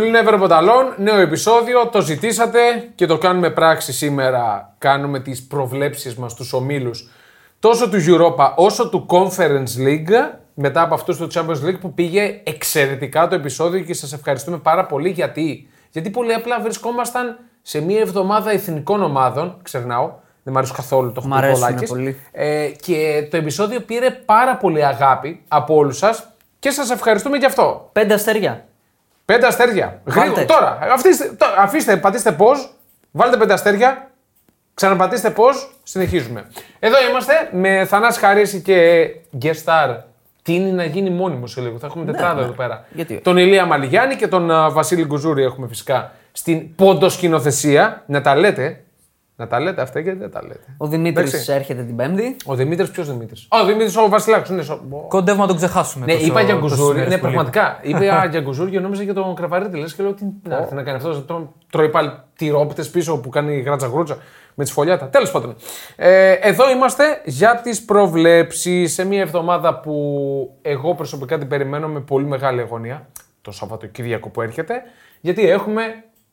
φίλοι Never Ποταλόν, νέο επεισόδιο, το ζητήσατε και το κάνουμε πράξη σήμερα. Κάνουμε τις προβλέψεις μας στους ομίλους τόσο του Europa όσο του Conference League μετά από αυτούς του Champions League που πήγε εξαιρετικά το επεισόδιο και σας ευχαριστούμε πάρα πολύ γιατί. Γιατί πολύ απλά βρισκόμασταν σε μια εβδομάδα εθνικών ομάδων, ξεχνάω, δεν μ' αρέσει καθόλου το Μ' αρέσουν Χτυπολάκης. πολύ. Ε, και το επεισόδιο πήρε πάρα πολύ αγάπη από όλους σας και σας ευχαριστούμε γι' αυτό. Πέντε αστέρια. Πέντε αστέρια. Γρήγορα. Τώρα, αφήστε, τω- αφήστε, πατήστε πώ, βάλτε πέντε αστέρια, ξαναπατήστε πώ, συνεχίζουμε. Εδώ είμαστε με Θανάση Χαρίση και guest star. Τι είναι να γίνει μόνιμος σε λίγο. Θα έχουμε τετράδα ναι. εδώ πέρα. Γιατί όχι; Τον Ηλία Μαλιγιάννη και τον α, Βασίλη Γκουζούρη έχουμε φυσικά στην ποντοσκηνοθεσία. Να τα λέτε. Να τα λέτε αυτά γιατί δεν τα λέτε. Ο Δημήτρης Εντάξει. έρχεται την Πέμπτη. Ο Δημήτρης, ποιος Δημήτρης; Ο Δημήτρης ο Βασιλάκο. Ναι, σο- Κοντεύουμε να τον ξεχάσουμε. ναι, τόσο- είπα για τόσο Γκουζούρι. μέρες Ναι, που λείπει. πραγματικά. Είπα για Γκουζούρι και νόμιζα για τον Κραβαρίτη. Λες και λέω τι να έρθει να κάνει αυτός. Τρώ- Τρώει πάλι τυρόπιτες πίσω που κάνει γράτσα γρούτσα με τη σφολιάτα. Τέλος πάντων. Ε, εδώ είμαστε για τις προβλέψεις σε μια εβδομάδα που εγώ προσωπικά την περιμένω με πολύ μεγάλη αγωνία. Το Σαββατοκύριακο που έρχεται. Γιατί έχουμε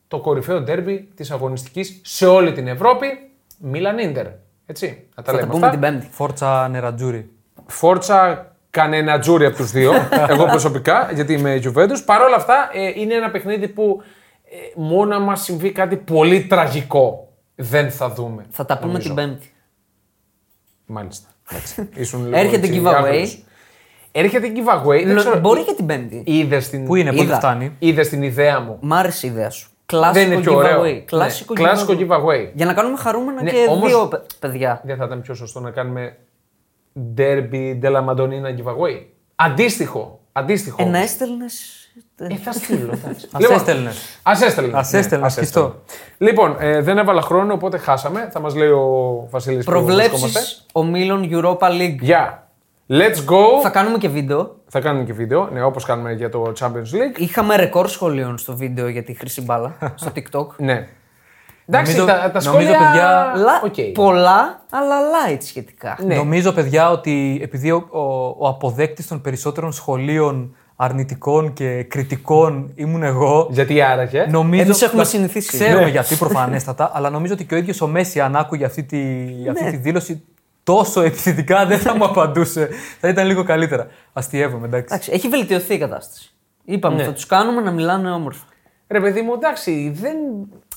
το κορυφαίο ντέρμπι της αγωνιστικής σε όλη την Ευρώπη. Μίλαν Ίντερ. Έτσι. Να τα Θα τα λέμε πούμε αυτά. την Πέμπτη. Φόρτσα νερατζούρι. Φόρτσα κανένα τζούρι από τους δύο. εγώ προσωπικά, γιατί είμαι Juventus. Παρ' όλα αυτά, ε, είναι ένα παιχνίδι που ε, μόνο αν μας συμβεί κάτι πολύ τραγικό δεν θα δούμε. Θα τα πούμε νομίζω. την Πέμπτη. Μάλιστα. Εντάξει. Ήσουν λίγο Έρχεται έτσι giveaway. άγριος. Έρχεται giveaway. Δεν Λο- ξέρω, Μπορεί και την Πέμπτη. Είδες την, Πού είναι, πότε Είδα. φτάνει; είδες την ιδέα μου. Μ' άρεσε η ιδέα σου. Κλασικό δεν είναι πιο ωραίο. giveaway. Κλασικό, Ναι, κλασικό giveaway. Για να κάνουμε χαρούμενα Ναι, και όμως- δύο παι- παιδιά. Δεν θα ήταν πιο σωστό να κάνουμε Derby della Madonnina giveaway. Αντίστοιχο. Αντίστοιχο. Ένα όμως. έστελνες. Ε, θα στείλω. εντάξει. Ας έστελνες. Α έστελνες. Ας έστελνες, ας πιστό. έστελνες. Λοιπόν, ε, δεν έβαλα χρόνο, οπότε χάσαμε. Θα μας λέει ο Βασίλης Προβλέψεις ομίλων Europa League. Γεια. Let's go. Θα Θα... κάνουμε και βίντεο. κάνουμε και βίντεο, ναι, όπως κάνουμε για το Champions League. Είχαμε ρεκόρ σχολείων στο βίντεο για τη χρυσή μπάλα στο TikTok. Ναι. Εντάξει, Νομίζω- τα, τα νομίζω, σχόλια... παιδιά, Λα- οκ. Πολλά, αλλά light σχετικά. Ναι. Νομίζω, παιδιά, ότι επειδή ο, ο, ο αποδέκτης των περισσότερων σχολίων αρνητικών και κριτικών ήμουν εγώ. Γιατί άραγε. Νομίζω, Εμείς έχουμε τα- συνηθίσει. Ξέρουμε Ναι. γιατί προφανέστατα, αλλά νομίζω ότι και ο ίδιος ο Μέσι, αν άκουγε αυτή τη, αυτή τη δήλωση, τόσο επιθετικά δεν θα μου απαντούσε. θα ήταν λίγο καλύτερα. Αστειεύομαι, εντάξει. Εντάξει, έχει βελτιωθεί η κατάσταση. Είπαμε, Ναι. θα τους κάνουμε να μιλάνε όμορφα. Ρε παιδί μου, εντάξει, δεν.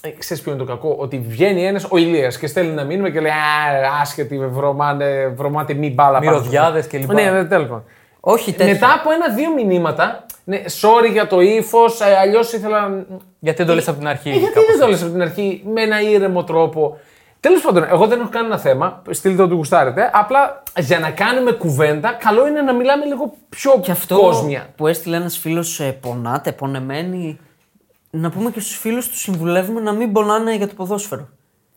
Ε, ξέρεις ποιο είναι το κακό, ότι βγαίνει ένας ο Ηλίας και στέλνει ένα μήνυμα και λέει Α, άσχετη, βρωμάνε, βρωμάτε μη μπάλα. πάνω στο Μυρωδιάδες σπίτι». κλπ. Ναι, ναι, τέλος πάντων. Όχι τέτοια. Μετά από ένα-δύο μηνύματα, ναι, sorry για το ύφος, ε, αλλιώς ήθελα. Γιατί δεν το λες από την αρχή. Ε, γιατί κάπως δεν το λες από την αρχή με ένα ήρεμο τρόπο. Τέλος πάντων, εγώ δεν έχω κανένα θέμα. Στείλτε ό,τι γουστάρετε. Απλά για να κάνουμε κουβέντα, καλό είναι να μιλάμε λίγο πιο Και αυτό κόσμια. που έστειλε ένας φίλος πονάτε, πονεμένοι. Να πούμε και στους φίλους του συμβουλεύουμε να μην πονάνε για το ποδόσφαιρο.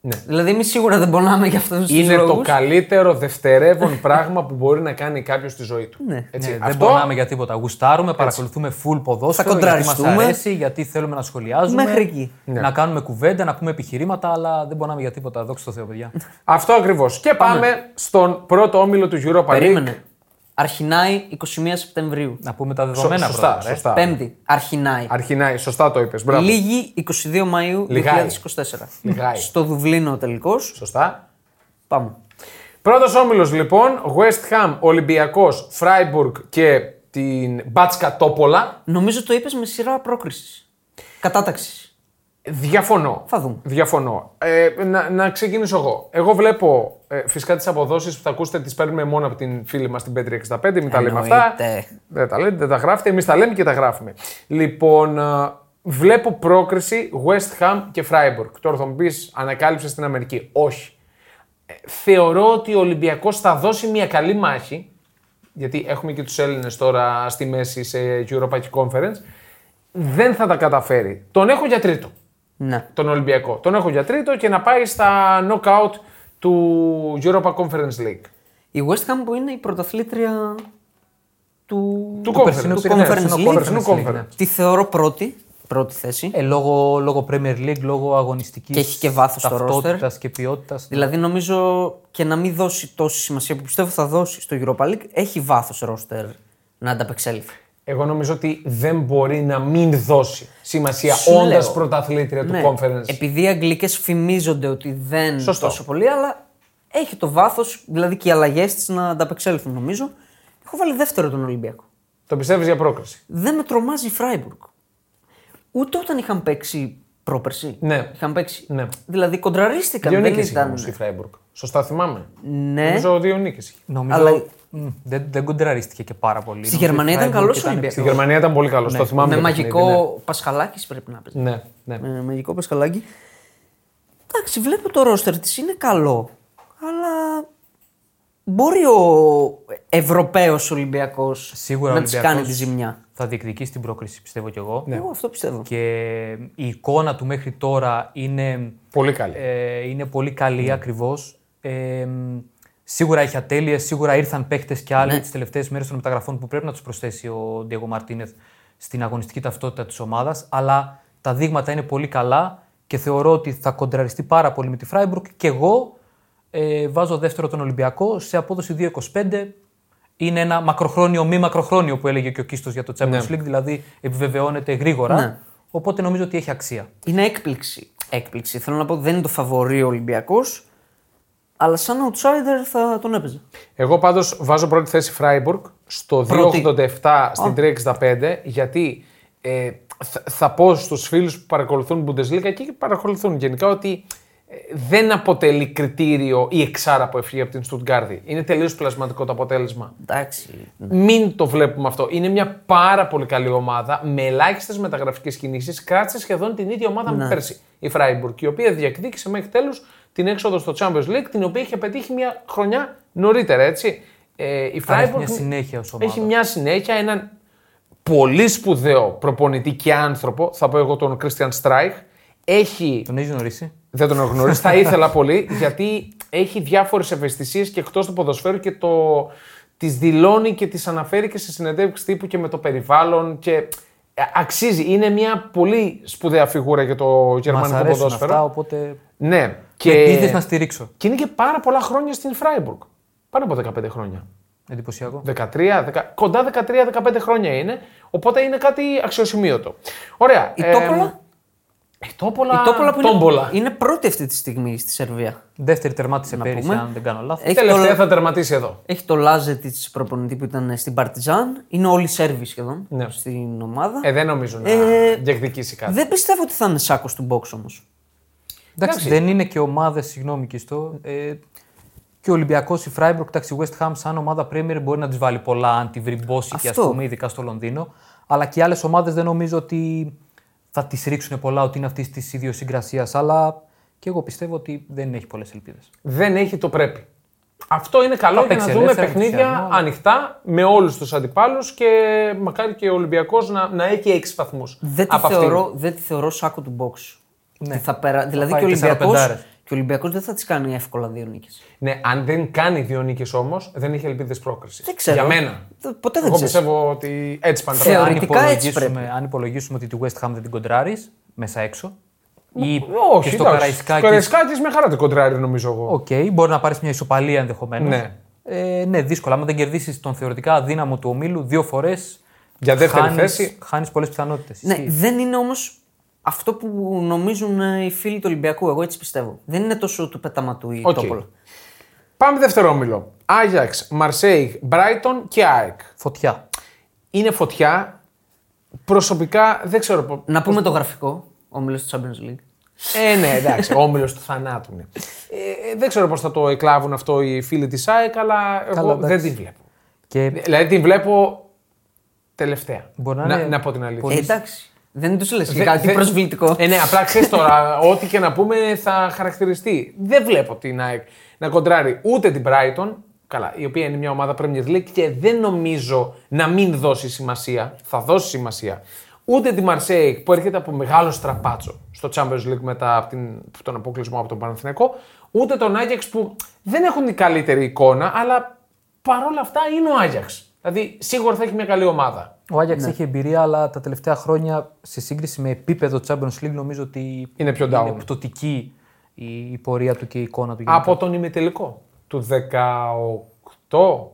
Ναι. Δηλαδή, εμεί σίγουρα δεν πονάμε για αυτούς τους Είναι λόγους. το καλύτερο δευτερεύον πράγμα που μπορεί να κάνει κάποιος στη ζωή του. Ναι. Έτσι, Ναι, δεν αυτό πονάμε για τίποτα. Γουστάρουμε, παρακολουθούμε full ποδόσφαιρο. Θα γιατί μας κοντραριστούμε. αρέσει, γιατί θέλουμε να σχολιάζουμε. Μέχρι εκεί. Ναι. Να κάνουμε κουβέντα, να πούμε επιχειρήματα, αλλά δεν πονάμε για τίποτα. Δόξα τω Θεώ, παιδιά. Αυτό ακριβώς. Και πάμε. στον πρώτο όμιλο του Europa League. Περίμενε. Αρχινάει 21 Σεπτεμβρίου. να πούμε τα δεδομένα σωστά, πρώτα. ρε. σωστά. Πέμπτη. Αρχινάει. Αρχινάει, σωστά το είπες. Μπράβο. Λίγη 22 Μαου Λιγάει. 2024. Λιγάει. Στο Δουβλίνο ο τελικός. Σωστά. Πάμε. Πρώτος όμιλος λοιπόν, West Ham, Ολυμπιακός, Freiburg και την Μπάτσκα Τόπολα. Νομίζω το είπες με σειρά πρόκρισης. Κατάταξης. Διαφωνώ. Θα δούμε. Διαφωνώ. Ε, να, να ξεκινήσω εγώ. Εγώ βλέπω ε, φυσικά τις αποδόσεις που θα ακούσετε, τις παίρνουμε μόνο από την φίλη μας την Πέτρη 65. Μην τα λέμε αυτά. Εννοείται. Δεν τα λέτε, δεν τα γράφετε. Εμείς τα λέμε και τα γράφουμε. Λοιπόν, ε, βλέπω πρόκριση West Ham και Freiburg. Τώρα θα μου πεις, ανακάλυψες στην Αμερική. Όχι. Ε, θεωρώ ότι ο Ολυμπιακός θα δώσει μια καλή μάχη. Γιατί έχουμε και τους Έλληνες τώρα στη μέση σε Europa Conference. Δεν θα τα καταφέρει. Τον έχω για τρίτο Ναι. τον Ολυμπιακό. Τον έχω για τρίτο και να πάει στα knockout του Europa Conference League. Η West Ham που είναι η πρωταθλήτρια του, Του περσινού Conference, του ναι, Conference περσινού League. περσινού Conference League, Conference. ναι. Τη θεωρώ πρώτη, πρώτη θέση. Ε, λόγω, λόγω Premier League, λόγω αγωνιστικής. Και έχει και βάθος στο roster. και ποιότητας. Δηλαδή νομίζω και να μην δώσει τόση σημασία που πιστεύω θα δώσει στο Europa League, έχει βάθος ρόστερ να ανταπεξέλθει. Εγώ νομίζω ότι δεν μπορεί να μην δώσει σημασία Σου όντας λέω. πρωταθλήτρια Ναι, του conference. Επειδή οι Αγγλικές φημίζονται ότι δεν Σωστό. τόσο πολύ, αλλά έχει το βάθος, δηλαδή και οι αλλαγές της να ανταπεξέλθουν νομίζω. Έχω βάλει δεύτερο τον Ολυμπιακό. Το πιστεύεις για πρόκριση; Δεν με τρομάζει η Φράιμπουργκ. Ούτε όταν είχαν παίξει πρόπερση. Ναι. Είχαν παίξει. Ναι. Δηλαδή κοντραρίστηκαν. Δύο δεν νίκες είχε ήταν. όμως η Φράιμπουργκ. Σωστά θυμάμαι. Ναι. Νομίζω δύο νίκες είχε. Νομίζω Αλλά- μ, δεν, δεν κοντραρίστηκε και πάρα πολύ. Στη Νομίζω η Γερμανία ήταν Freiburg καλός ο ήταν Ολυμπιακός. Στη πιο- Γερμανία ήταν πολύ καλός. Το θυμάμαι. με το μαγικό παιχνίδι, Πασχαλάκης πρέπει να παίζει. Ναι, ναι. ναι. Με μαγικό Πασχαλάκη. Εντάξει, βλέπω το ρόστερ της είναι καλό. Αλλά μπορεί ο Ευρωπαίος Ολυμπιακός Σίγουρα ο να της κάνει Ολυμπιακός τη ζημιά. Θα διεκδικήσει την πρόκριση, πιστεύω κι εγώ. Εγώ αυτό πιστεύω. Και η εικόνα του μέχρι τώρα είναι, Πολύ καλή. ε, είναι πολύ καλή ακριβώς. Ε, μ, σίγουρα έχει ατέλειες, σίγουρα ήρθαν παίχτες και άλλοι Ναι. τις τελευταίες μέρες των μεταγραφών που πρέπει να τους προσθέσει ο Ντιέγο Μαρτίνεθ στην αγωνιστική ταυτότητα της ομάδας. Αλλά τα δείγματα είναι πολύ καλά και θεωρώ ότι θα κοντραριστεί πάρα πολύ με τη Φράιμπουργκ και εγώ ε, βάζω δεύτερο τον Ολυμπιακό σε απόδοση 2,25. Είναι ένα μακροχρόνιο, μη μακροχρόνιο που έλεγε και ο Κίστος για το Champions League, δηλαδή επιβεβαιώνεται γρήγορα. Ναι. Οπότε νομίζω ότι έχει αξία. Είναι έκπληξη. Έκπληξη. Θέλω να πω δεν είναι το φαβορή ο Ολυμπιακός. Αλλά σαν outsider θα τον έπαιζε. Εγώ πάντως βάζω πρώτη θέση Φράιμπουργκ στο Πρώτη. 2,87 στην 3,65 γιατί ε, θα, θα πω στους φίλους που παρακολουθούν Bundesliga και παρακολουθούν γενικά ότι ε, δεν αποτελεί κριτήριο η εξάρα που έφυγε από την Στουτγκάρδη. Είναι τελείως πλασματικό το αποτέλεσμα. Εντάξει. Μην το βλέπουμε αυτό. Είναι μια πάρα πολύ καλή ομάδα με ελάχιστες μεταγραφικές κινήσεις. Κράτησε σχεδόν την ίδια ομάδα με πέρσι. Η Φράιμπουργκ, η οποία διεκδίκησε μέχρι τέλους την έξοδο στο Champions League, την οποία είχε πετύχει μια χρονιά νωρίτερα, έτσι. Ε, η Φράιμπουργκ μια συνέχεια ως ομάδα. Έχει μια συνέχεια, έναν πολύ σπουδαίο προπονητή και άνθρωπο, θα πω εγώ τον Christian Στράιχ. Έχει Τον έχεις γνωρίσει; δεν τον έχω γνωρίσει. θα ήθελα πολύ γιατί έχει διάφορες ευαισθησίες και εκτός του ποδοσφαίρου και το. Τις δηλώνει και τις αναφέρει και σε συνεντεύξεις τύπου και με το περιβάλλον. Και ε, αξίζει. Είναι μια πολύ σπουδαία φιγούρα για το Μας γερμανικό αρέσουν ποδόσφαιρο. αυτά, οπότε Ναι. Και... Και... με να στηρίξω. και είναι και πάρα πολλά χρόνια στην Φράιμπουργκ. Πάνω από 15 χρόνια. Εντυπωσιακό. 13, 10, κοντά 13-15 χρόνια είναι. Οπότε είναι κάτι αξιοσημείωτο. Ωραία. Η ε, Τόπολα. Η Τόπολα. Η Τόπολα που Τόμπολα. είναι, είναι πρώτη αυτή τη στιγμή στη Σερβία. Δεύτερη τερμάτισε πέρυσι, πούμε. αν δεν κάνω λάθος. Έχει Τελευταία το, θα τερματίσει εδώ. έχει το Λάζε της προπονητή που ήταν στην Παρτιζάν. Είναι όλοι Σέρβοι σχεδόν Ναι. στην ομάδα. Ε, δεν νομίζω να Ε, διεκδικήσει κάτι. Δεν πιστεύω ότι θα είναι σάκος του box όμως. Εντάξει, εντάξει. δεν είναι και ομάδες, συγγνώμη και στο. Ε, και ο Ολυμπιακός, η Freiburg, εντάξει, η West Ham σαν ομάδα Premier μπορεί να τη βάλει πολλά αν τη βρει μπόσικη, ας Αυτό. πούμε, ειδικά στο Λονδίνο. Αλλά και άλλες ομάδες δεν νομίζω ότι θα τις ρίξουν πολλά, ότι είναι αυτής της ιδιοσυγκρασίας. Αλλά και εγώ πιστεύω ότι δεν έχει πολλές ελπίδες. Δεν έχει το πρέπει. Αυτό είναι καλό Θα για να παίξει δούμε ελεύθερα, παιχνίδια ενθουσιασμό, αλλά- ανοιχτά με όλους τους αντιπάλους και μακάρι και ο Ολυμπιακός να, να έχει 6 βαθμούς. Δεν, τη θεωρώ, δεν τη θεωρώ σάκο του μποξ. Ναι. Τι Θα περα... δηλαδή πάει και ο Ολυμπιακός. τεσσάρων-πεντάρες. Και ο Ολυμπιακός δεν θα τη κάνει εύκολα δύο νίκες. Ναι, αν δεν κάνει δύο νίκες όμως, δεν έχει ελπίδες πρόκρισης. Δεν ξέρω. Για μένα. Δε- Ποτέ δεν Εγώ ξέρεις. πιστεύω ότι έτσι πάνε τα Θεωρώ- πράγματα. Θεωρητικά έτσι υπολογίσουμε, αν υπολογίσουμε ότι τη West Ham δεν την κοντράρεις μέσα έξω. Ή Όχι, και στο εντάξει. Καραϊσκάκη. Στο Καραϊσκάκη με χαρά την κοντράρει, νομίζω εγώ. Οκ, μπορεί να πάρεις μια ισοπαλία ενδεχομένως. Ναι. Ε, ναι, δύσκολα. Αν δεν κερδίσεις τον θεωρητικά αδύναμο του ομίλου δύο φορές. Για δεύτερη θέση. Χάνεις πολλές πιθανότητες. Ναι, δεν είναι όμως αυτό που νομίζουν ε, οι φίλοι του Ολυμπιακού. Εγώ έτσι πιστεύω. Δεν είναι τόσο του πεταματού η Οκ. Τόπολα. Πάμε δεύτερο όμιλο. Άγιαξ, Μαρσέιγ, Μπράιτον και ΑΕΚ. Φωτιά. Είναι φωτιά. Προσωπικά δεν ξέρω πώς. Να πούμε το γραφικό, ο όμιλος του Champions League. Ε, ναι, εντάξει, ο όμιλος του θανάτου είναι. Ε, ε, δεν ξέρω πώς θα το εκλάβουν αυτό οι φίλοι της ΑΕΚ, αλλά εγώ Καλά, εντάξει. δεν την βλέπω. Και Δηλαδή την βλέπω τελευταία. Μπορεί να να, είναι να πω την αλήθεια. Ε, εντάξει. Δεν τους λες και Δε- κάτι δε- προσβλητικό. Ε, ναι, απλά ξέρεις τώρα, ό,τι και να πούμε θα χαρακτηριστεί. Δεν βλέπω την ΑΕΚ να κοντράρει ούτε την Brighton, καλά, η οποία είναι μια ομάδα Premier League και δεν νομίζω να μην δώσει σημασία. Θα δώσει σημασία. Ούτε τη Marseille που έρχεται από μεγάλο στραπάτσο στο Champions League μετά από την, τον αποκλεισμό από τον Παναθηναϊκό, ούτε τον Άγιαξ που δεν έχουν την καλύτερη εικόνα, αλλά παρόλα αυτά είναι ο Άγιαξ. Δηλαδή σίγουρα θα έχει μια καλή ομάδα. Ο Άγιαξ Ναι. έχει εμπειρία, αλλά τα τελευταία χρόνια σε σύγκριση με επίπεδο Champions League νομίζω ότι Είναι πιο down. είναι πτωτική η, η πορεία του και η εικόνα του. γενικά. Από τον ημιτελικό του 18.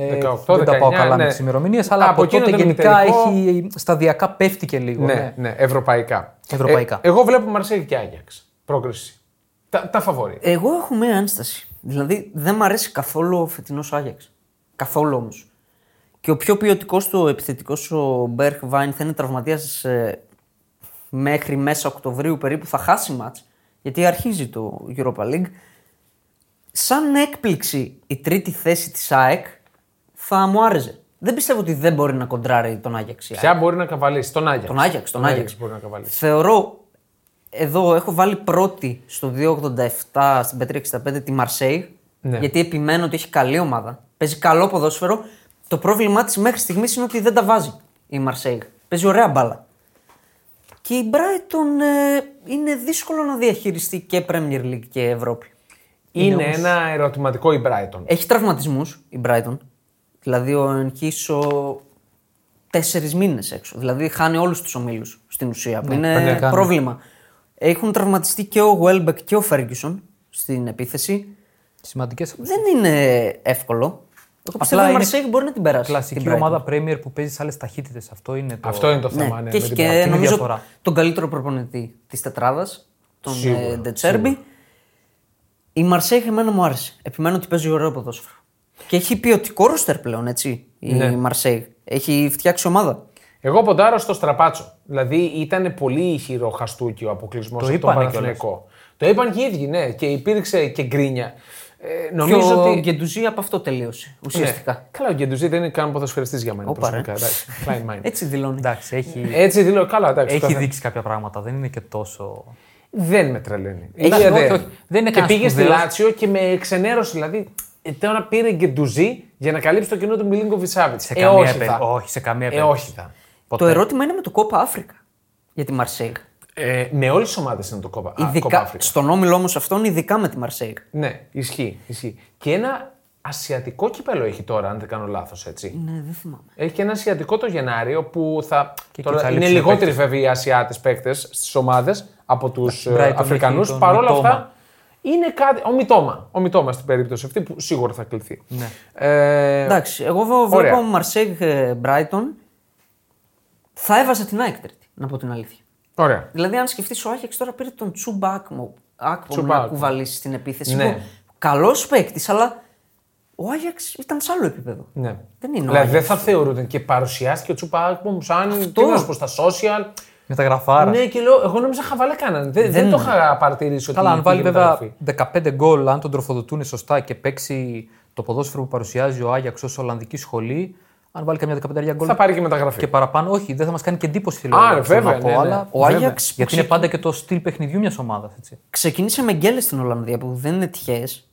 Ε, 18, δεν τα πάω 19, καλά ναι. με τις ημερομηνίες, αλλά Από από, εκείνο τότε τον γενικά ημιτελικό- έχει σταδιακά πέφτει και λίγο. Ναι, ναι. ναι, ευρωπαϊκά. Ευρωπαϊκά. Ε, εγώ βλέπω Μαρσέη και Άγιαξ. Πρόκριση. Τα, τα φαβορεί. Εγώ έχω μία ένσταση. Δηλαδή δεν μου αρέσει καθόλου ο φετινός Άγιαξ. Καθόλου όμως. Και ο πιο ποιοτικός του επιθετικός ο Μπέρχ Βάιν θα είναι τραυματίας μέχρι μέσα Οκτωβρίου περίπου. Θα χάσει μάτς γιατί αρχίζει το Europa League. Σαν έκπληξη η τρίτη θέση της ΑΕΚ θα μου άρεσε. Δεν πιστεύω ότι δεν μπορεί να κοντράρει τον Άγιαξ. η ΑΕΚ. Ποια μπορεί να καβαλήσει, τον Άγιαξ. Τον Άγιαξ, τον Άγιαξ. μπορεί να καβαλήσει. Θεωρώ, εδώ έχω βάλει πρώτη στο 2,87 στην Πέτρια 65 τη Μαρσέη. Ναι. Γιατί επιμένω ότι έχει καλή ομάδα. Παίζει καλό ποδόσφαιρο. Το πρόβλημά της μέχρι στιγμής είναι ότι δεν τα βάζει η Μαρσέη. Παίζει ωραία μπάλα. Και η Brighton ε, είναι δύσκολο να διαχειριστεί και Premier League και Ευρώπη. Είναι ένα ερωτηματικό η Brighton. Έχει τραυματισμούς η Brighton. Δηλαδή ο Ενκίσο τέσσερις μήνες έξω. Δηλαδή χάνει όλους τους ομίλους στην ουσία. Που είναι ναι, κάνει. πρόβλημα. Έχουν τραυματιστεί και ο Βέλμπεκ και ο Φέργκισον στην επίθεση. Σημαντικές Δεν είναι εύκολο. Εγώ πιστεύω ότι η είναι Μαρσέγ μπορεί να την περάσει. Κλασική την Brighton. ομάδα Premier που παίζει σε άλλες ταχύτητες. Αυτό είναι το. Αυτό είναι το Ναι, θέμα. Ναι, και με έχει την και Brighton. είναι νομίζω διαφορά. τον καλύτερο προπονητή της τετράδας, τον Σίγουρα, ε, Ντετσέρμπι. Η Μαρσέγ εμένα μου άρεσε. Επιμένω ότι παίζει ωραίο ποδόσφαιρο. Και έχει ποιοτικό ρόστερ πλέον, έτσι. Η Ναι. Μαρσέγ. Έχει φτιάξει ομάδα. Εγώ ποντάρω στο στραπάτσο. Δηλαδή ήταν πολύ ηχηρό χαστούκι ο αποκλεισμός Το από τον είπανε Παναθηναϊκό. Το είπαν και οι ίδιοι, ναι, και υπήρξε και γκρίνια. Ε, νομίζω και ο ότι. Γκεντουζή από αυτό τελείωσε. Ουσιαστικά. Ναι. Καλά, ο Γκεντουζή δεν είναι καν ποδοσφαιριστής για μένα. Όπα, ρε. προσωπικά, εντάξει. Fine mind. Έτσι δηλώνει. Εντάξει, έχει, Έτσι δηλώ, καλά, εντάξει. έχει καθένα- δείξει κάποια πράγματα. Δεν είναι και τόσο. Δεν με τρελαίνει. Έχει- Ηλία, όχι, δεν. όχι. Δεν είναι και κανένας πήγε στη σπουδαίος. Λάτσιο και με ξενέρωσε. Δηλαδή, ε, τώρα πήρε Γκεντουζή για να καλύψει το κοινό του Μιλίνκο Βισάβιτς. Σε Ε, καμία όχι, περί- θα. όχι, σε καμία Ε, περίπτωση. όχι θα. Ποτέ. Το ερώτημα είναι με το Κόπα Αφρικα για τη Μαρσέγ. Ε, με όλες τις ομάδες είναι το κόπα. α, Κόπα Ειδικά, Αφρικα. στον όμιλο όμω αυτόν, ειδικά με τη Μαρσέγ. Ναι, ισχύει, ισχύει. Και ένα ασιατικό κυπέλο έχει τώρα, αν δεν κάνω λάθος, έτσι. Ναι, δεν θυμάμαι. Έχει και ένα ασιατικό το Γενάριο που θα. Και τώρα εκεί θα είναι λείψουν λιγότεροι βέβαια οι Ασιάτες παίκτες στις ομάδες από τους Brighton Αφρικανού. έχει τον Παρ' όλα Μιτόμα. αυτά είναι κάτι. Ο Μιτόμα. Ο Μιτόμα στην περίπτωση αυτή που σίγουρα θα κληθεί. Ναι. Ε, Εντάξει, εγώ Ωραία. βλέπω Μαρσέγ ε, Μπράιτον. Θα έβαζα την ΑΕΚ τρίτη, να πω την αλήθεια. Ωραία. Δηλαδή, αν σκεφτείς, ο Άχεξ τώρα πήρε τον Τσούμπα Άκμο Άκμο Τσούμπα να Άκμο. κουβαλήσει στην επίθεση. Ναι. Καλός παίκτης, αλλά ο Άγιαξ ήταν σε άλλο επίπεδο. Ναι. Δεν είναι ο δηλαδή δεν Άγιαξ. θα θεωρούνται και παρουσιάστηκε ο Τσουπάκου σαν. Αυτός. Τι να σου πω, στα social. Μεταγραφάρα. Ναι, και λέω, εγώ νόμιζα χαβαλέ κάνανε. Δεν, δεν, το είχα παρατηρήσει ότι. Καλά, αν βάλει πήγε βέβαια μεταγραφή. 15 γκολ, αν τον τροφοδοτούν σωστά και παίξει το ποδόσφαιρο που παρουσιάζει ο Άγιαξ ως Ολλανδική σχολή, αν βάλει καμιά 15 γκολ Θα πάρει και μεταγραφή. και παραπάνω, όχι, δεν θα μας κάνει και εντύπωση θέλω, Α, ρε, θέλω βέβαια, να πω, ναι, ναι. αλλά Ο Βέβαια. Άγιαξ γιατί είναι πάντα και το στυλ παιχνιδιού μιας ομάδας. ξεκίνησε με γκέλες στην Ολλανδία που δεν είναι τυχαίες.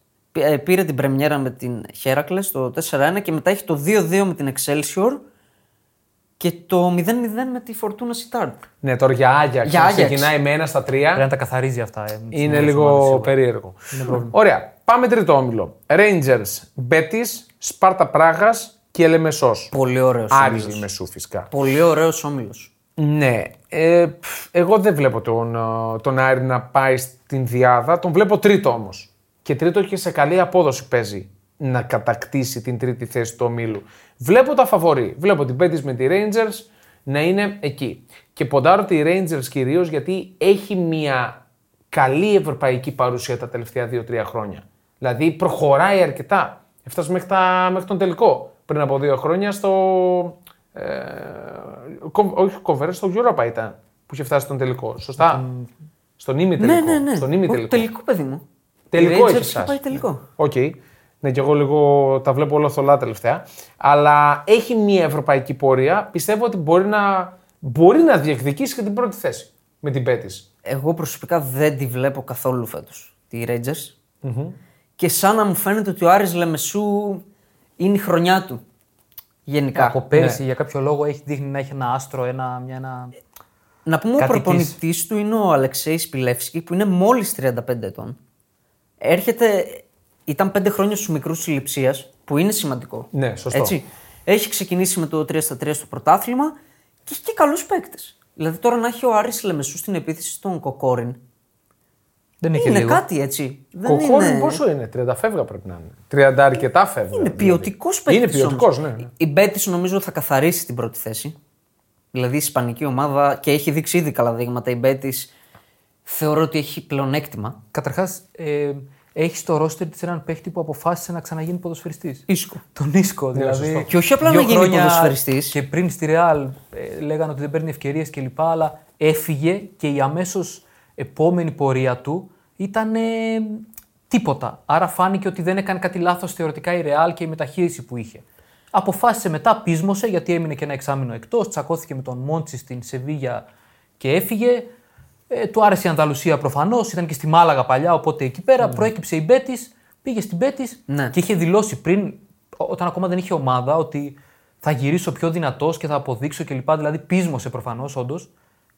Πήρε την πρεμιέρα με την Χέρακλες το 4-1 και μετά έχει το 2-2 με την Excelsior και το 0-0 με τη Fortuna Sittard. Ναι, τώρα για Άγιαξ. Για να Άγιαξ. ξεκινάει με ένα στα τρία. Πρέπει να τα καθαρίζει αυτά. Ε, με τις Είναι μεγάλες λίγο ομάδες, σίγουρα. περίεργο. Ωραία. Πάμε τρίτο όμιλο. Rangers, Betis, Σπάρτα Πράγα και Ελεμεσό. Πολύ ωραίος Άρης όμιλο. Λεμεσού φυσικά. Πολύ ωραίος όμιλο. Ναι. Ε, πφ, εγώ δεν βλέπω τον, ε, τον Άρη να πάει στην Διάδα. Τον βλέπω τρίτο όμως. Και τρίτο και σε καλή απόδοση παίζει να κατακτήσει την τρίτη θέση του ομίλου. Βλέπω τα φαβορή. Βλέπω την Betis με τη Rangers να είναι εκεί. Και ποντάρω τη Rangers κυρίως γιατί έχει μια καλή ευρωπαϊκή παρουσία τα τελευταία 2-3 χρόνια. Δηλαδή προχωράει αρκετά. Έφτασε μέχρι, τα, μέχρι τον τελικό πριν από δύο χρόνια στο. Ε, κο- όχι conference, στο Europa ήταν που είχε φτάσει στον τελικό. Σωστά; Στον ημιτελικό. Ναι, ναι, ναι. Στον Όχι, ημιτελικό. τελικό, παιδί μου. Τελικό Η Rangers έχει είχε φτάσει. πάει τελικό. Οκ. Ναι, και εγώ λίγο τα βλέπω όλα θολά τελευταία. Αλλά έχει μια ευρωπαϊκή πορεία. Πιστεύω ότι μπορεί να, μπορεί να διεκδικήσει και την πρώτη θέση με την Μπέτις. Εγώ προσωπικά δεν τη βλέπω καθόλου φέτος. Τη Rangers. Και σαν να μου φαίνεται ότι ο Άρης Λεμεσού είναι η χρονιά του. Γενικά. Από πέρσι για κάποιο λόγο έχει δείχνει να έχει ένα άστρο, ένα, μια, ένα... Να πούμε ο Κάτι προπονητής του είναι ο Αλεξέης Σπιλεύσκη που είναι μόλις 35 ετών. Έρχεται, ήταν 5 χρόνια στους μικρούς συλληψία που είναι σημαντικό. Ναι, σωστό. Έτσι. Έχει ξεκινήσει με το 3 στα 3 στο πρωτάθλημα και έχει και καλούς παίκτες. Δηλαδή τώρα να έχει ο Άρης Λεμεσού στην επίθεση στον Κοκόριν. Δεν είναι, και Είναι λίγο. κάτι έτσι. Δεν Κοκόριν είναι... πόσο είναι, 30 φεύγα πρέπει να είναι. 30 αρκετά φεύγα. Είναι ποιοτικός παίκτης. δηλαδή. Είναι ποιοτικός, ναι. Η Μπέτης νομίζω θα καθαρίσει την πρώτη θέση. Δηλαδή η Ισπανική ομάδα και έχει δείξει ήδη καλά δείγματα. Η Μπέτης θεωρώ ότι έχει πλεονέκτημα. Καταρχάς, ε, έχεις στο ρόστερ της έναν παίχτη που αποφάσισε να ξαναγίνει ποδοσφαιριστής. Ίσκο. Τον Ίσκο, δηλαδή. Ναι, Και όχι απλά δύο να γίνει χρόνια ποδοσφαιριστής. Και πριν στη Ρεάλ ε, λέγανε ότι δεν παίρνει ευκαιρίες κλπ. Αλλά έφυγε και η αμέσως επόμενη πορεία του ήταν ε, τίποτα. Άρα φάνηκε ότι δεν έκανε κάτι λάθος θεωρητικά η Ρεάλ και η μεταχείριση που είχε. Αποφάσισε μετά, πείσμωσε γιατί έμεινε και ένα εξάμεινο εκτός, τσακώθηκε με τον Μόντσι στην Σεβίγια και έφυγε. Ε, του άρεσε η Ανταλουσία προφανώς, ήταν και στη Μάλαγα παλιά, οπότε εκεί πέρα προέκυψε η Μπέτης, πήγε στην Μπέτης Ναι. και είχε δηλώσει πριν, ό- όταν ακόμα δεν είχε ομάδα, ότι θα γυρίσω πιο δυνατός και θα αποδείξω κλπ. Δηλαδή πείσμωσε προφανώς όντως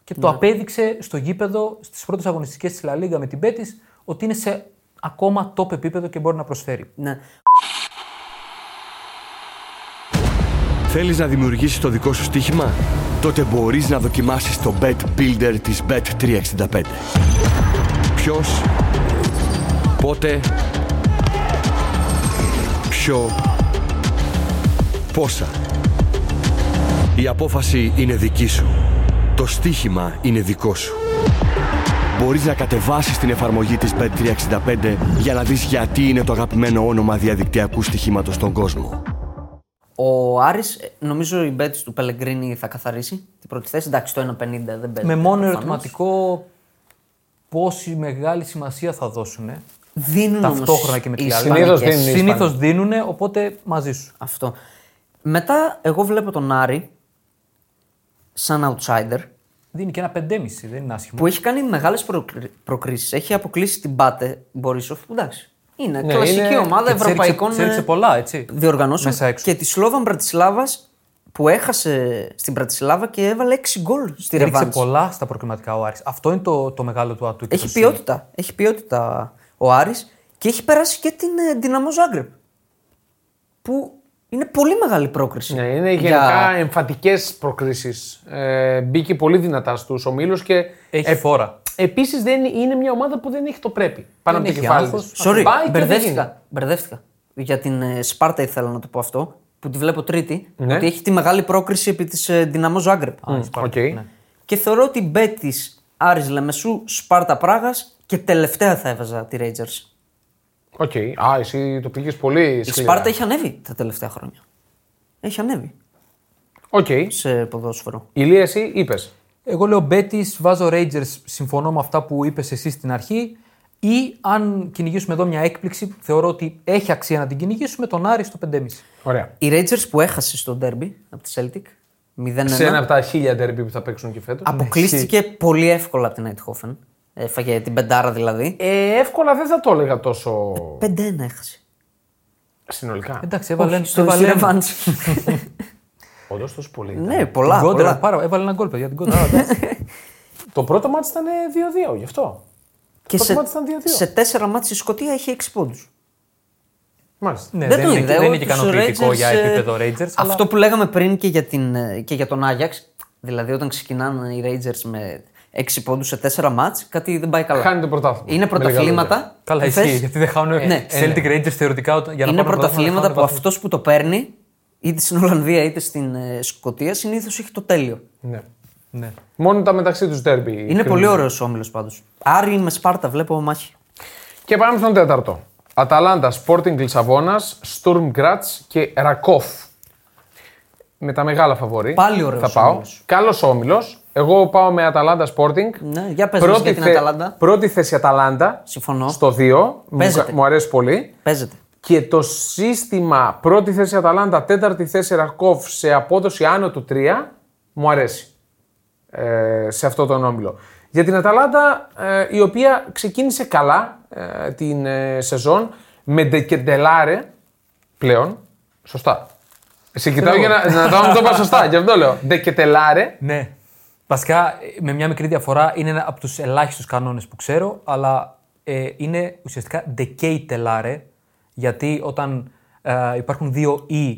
και το απέδειξε στο γήπεδο στις πρώτες αγωνιστικές της Λα Λίγκα με την Μπέτη ότι είναι σε ακόμα top επίπεδο και μπορεί να προσφέρει. Ναι. Θέλεις να δημιουργήσεις το δικό σου στοίχημα; Τότε μπορείς να δοκιμάσεις το Bet Builder της Bet365. Ποιος, πότε, ποιο, πόσα. Η απόφαση είναι δική σου. Το στοίχημα είναι δικό σου. Μπορείς να κατεβάσεις την εφαρμογή της Bet365 για να δεις γιατί είναι το αγαπημένο όνομα διαδικτυακού στοιχήματος στον κόσμο. Ο Άρης, ε, νομίζω η Μπέτη του Πελεγκρίνη θα καθαρίσει την πρώτη θέση. Εντάξει, το 1,50 δεν παίζει. Με μόνο προφανώς. ερωτηματικό πόση μεγάλη σημασία θα δώσουν Δίνουν όμως ταυτόχρονα και με οι τη Συνήθως Ισπανικές. δίνουν οι Συνήθως Ισπανοί. δίνουν, οπότε μαζί σου. Αυτό. Μετά, εγώ βλέπω τον Άρη σαν outsider Δίνει και ένα 5,5, δεν είναι άσχημο. που έχει κάνει μεγάλες προκρίσεις. Έχει αποκλείσει την Πάτε Μπορίσοφ, που εντάξει. Είναι Ναι, κλασική είναι- ομάδα Και της ευρωπαϊκών έριξε- της έριξε ε, πολλά, έτσι. διοργανώσεων. Μέσα έξω. Και τη Σλόβαν Μπρατισλάβας που έχασε στην Πρατισλάβα και έβαλε 6 γκολ στη Έριξε ρεβάνς. πολλά στα προκριματικά ο Άρης. Αυτό είναι το, το μεγάλο του ατού. και Έχει του ποιότητα. Έχει ποιότητα ο Άρης και έχει περάσει και την ε, Δυναμό Ζάγκρεπ. Που είναι πολύ μεγάλη πρόκριση. Ναι, είναι για- γενικά εμφατικές προκρίσεις. Ε, μπήκε πολύ δυνατά στους ομίλους και. Έχει φόρα. Επίσης δεν είναι μια ομάδα που δεν έχει το πρέπει. Πάνω Δεν από το έχει κεφάλι άγχος. της. Sorry, Πάει και δεν γίνεται. μπερδεύτηκα. μπερδεύτηκα. Για την ε, Σπάρτα ήθελα να το πω αυτό, που τη βλέπω τρίτη, Ναι. ότι έχει τη μεγάλη πρόκριση επί της ε, Δυναμό Ζάγκρεπ. Α, Σπάρτα, οκ. ναι. Και θεωρώ ότι Μπέτις, Άρης Λεμεσού, Σπάρτα Πράγας και τελευταία θα έβαζα τη Rangers. Οκ. Α, εσύ το πήγες πολύ Η σκληρά. Σπάρτα έχει ανέβει τα τελευταία χρόνια. Έχει ανέβει Οκ. σε ποδόσφαιρο. Ηλία, εσύ είπες. Εγώ λέω Μπέτις, βάζω Rangers, συμφωνώ με αυτά που είπες εσύ στην αρχή. Ή αν κυνηγήσουμε εδώ μια έκπληξη, θεωρώ ότι έχει αξία να την κυνηγήσουμε τον Άρη στο 5,5. Ωραία. Η Rangers που έχασε στο ντέρμπι από τη Celtic 0-1 Σε ένα από τα χίλια ντέρμπι που θα παίξουν και φέτος. αποκλείστηκε πολύ εύκολα από την Eindhoven. Έφαγε την πεντάρα δηλαδή. Ε, εύκολα δεν θα το έλεγα τόσο 5-1 έχασε. συνολικά. Εντάξει, έβαλε, Όχι, στο έβαλε ένα. Ρεβάντς. Όντως τόσο πολύ. ήταν. ναι, πολλά. Γκόντρα, πολλά. πάρα, έβαλε ένα γκολ, παιδιά. Την κόντρα. Το πρώτο μάτι ήταν 2-2, γι' αυτό. Και Το σε, μάτς ήταν 2-2. σε τέσσερα μάτια η Σκωτία έχει 6 πόντους. Μάλιστα. ναι, δεν δεν, το είναι, είδα. δεν Εγώ είναι και τους ικανοποιητικό Rangers, για ε, επίπεδο Rangers. αλλά- Αυτό που λέγαμε πριν και για, την, ε, και για τον Άγιαξ, δηλαδή όταν ξεκινάνε οι Rangers με 6 πόντου σε 4 μάτς, κάτι δεν πάει καλά. Χάνει το πρωτάθλημα. Είναι Με λίγα πρωταθλήματα. λόγια. Καλά, που ισχύει. θες- Γιατί δεν χάνουν ναι. Celtic Rangers θεωρητικά όταν- για να Είναι πάρουν πρωταθλήματα πρωτάθλημα, που χάνουν βαθμούς. αυτός που το παίρνει, είτε στην Ολλανδία είτε στην ε, Σκωτία, συνήθως έχει το τέλειο. Ναι. Ναι. Μόνο τα μεταξύ τους derby. Είναι κρίνουν. πολύ ωραίος όμιλος πάντως. Άρη με Σπάρτα, βλέπω μάχη. Και πάμε στον τέταρτο. Αταλάντα, Sporting Λισαβόνας, Sturm Graz και Ρακόφ. Με τα μεγάλα φαβορή. Πάλι ωραίος Θα πάω. όμιλος. Καλός όμιλος. Εγώ πάω με Αταλάντα Sporting. Ναι, για πες μας για την Αταλάντα. Πρώτη θέση Αταλάντα. Συμφωνώ. Στο 2. Μου, Παίζεται. μου αρέσει πολύ. Παίζεται. Και το σύστημα πρώτη θέση Αταλάντα, τέταρτη θέση Ρακόφ σε απόδοση άνω του 3 μου αρέσει ε, σε αυτό τον όμιλο. Για την Αταλάντα, ε, η οποία ξεκίνησε καλά ε, την ε, σεζόν με Ντεκεντελάρε πλέον. Σωστά. Σε κοιτάω για να, να δω αν το είπα σωστά, γι' αυτό λέω. Ντεκεντελάρε. Ναι. Βασικά, με μια μικρή διαφορά, είναι ένα από τους ελάχιστους κανόνες που ξέρω, αλλά ε, είναι ουσιαστικά decay telare, γιατί όταν ε, υπάρχουν δύο E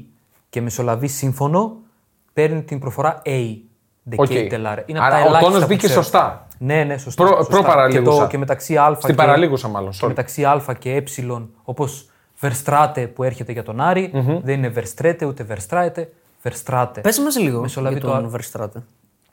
και μεσολαβεί σύμφωνο, παίρνει την προφορά A. Decay Οκ. telare. Είναι από Άρα τα ο ελάχιστα τόνος που μπήκε ξέρω. σωστά. Ναι, ναι, σωστά. Προ- σωστά. προ-παραλίγουσα. Και, το, και μεταξύ Α. Οκ. Και, ναι, ναι, σωστά. Προ- σωστά. προ-παραλίγουσα. Και, το, και μεταξύ Α. Στην και, παραλίγουσα, μάλλον. Και sorry. μεταξύ Α και Ε, όπως Verstrate που έρχεται για τον αρη Δεν είναι Verstrete ούτε Verstraete. Verstrate. Πες μας λίγο Μεσολαβεί για το τον α- Verstraeten.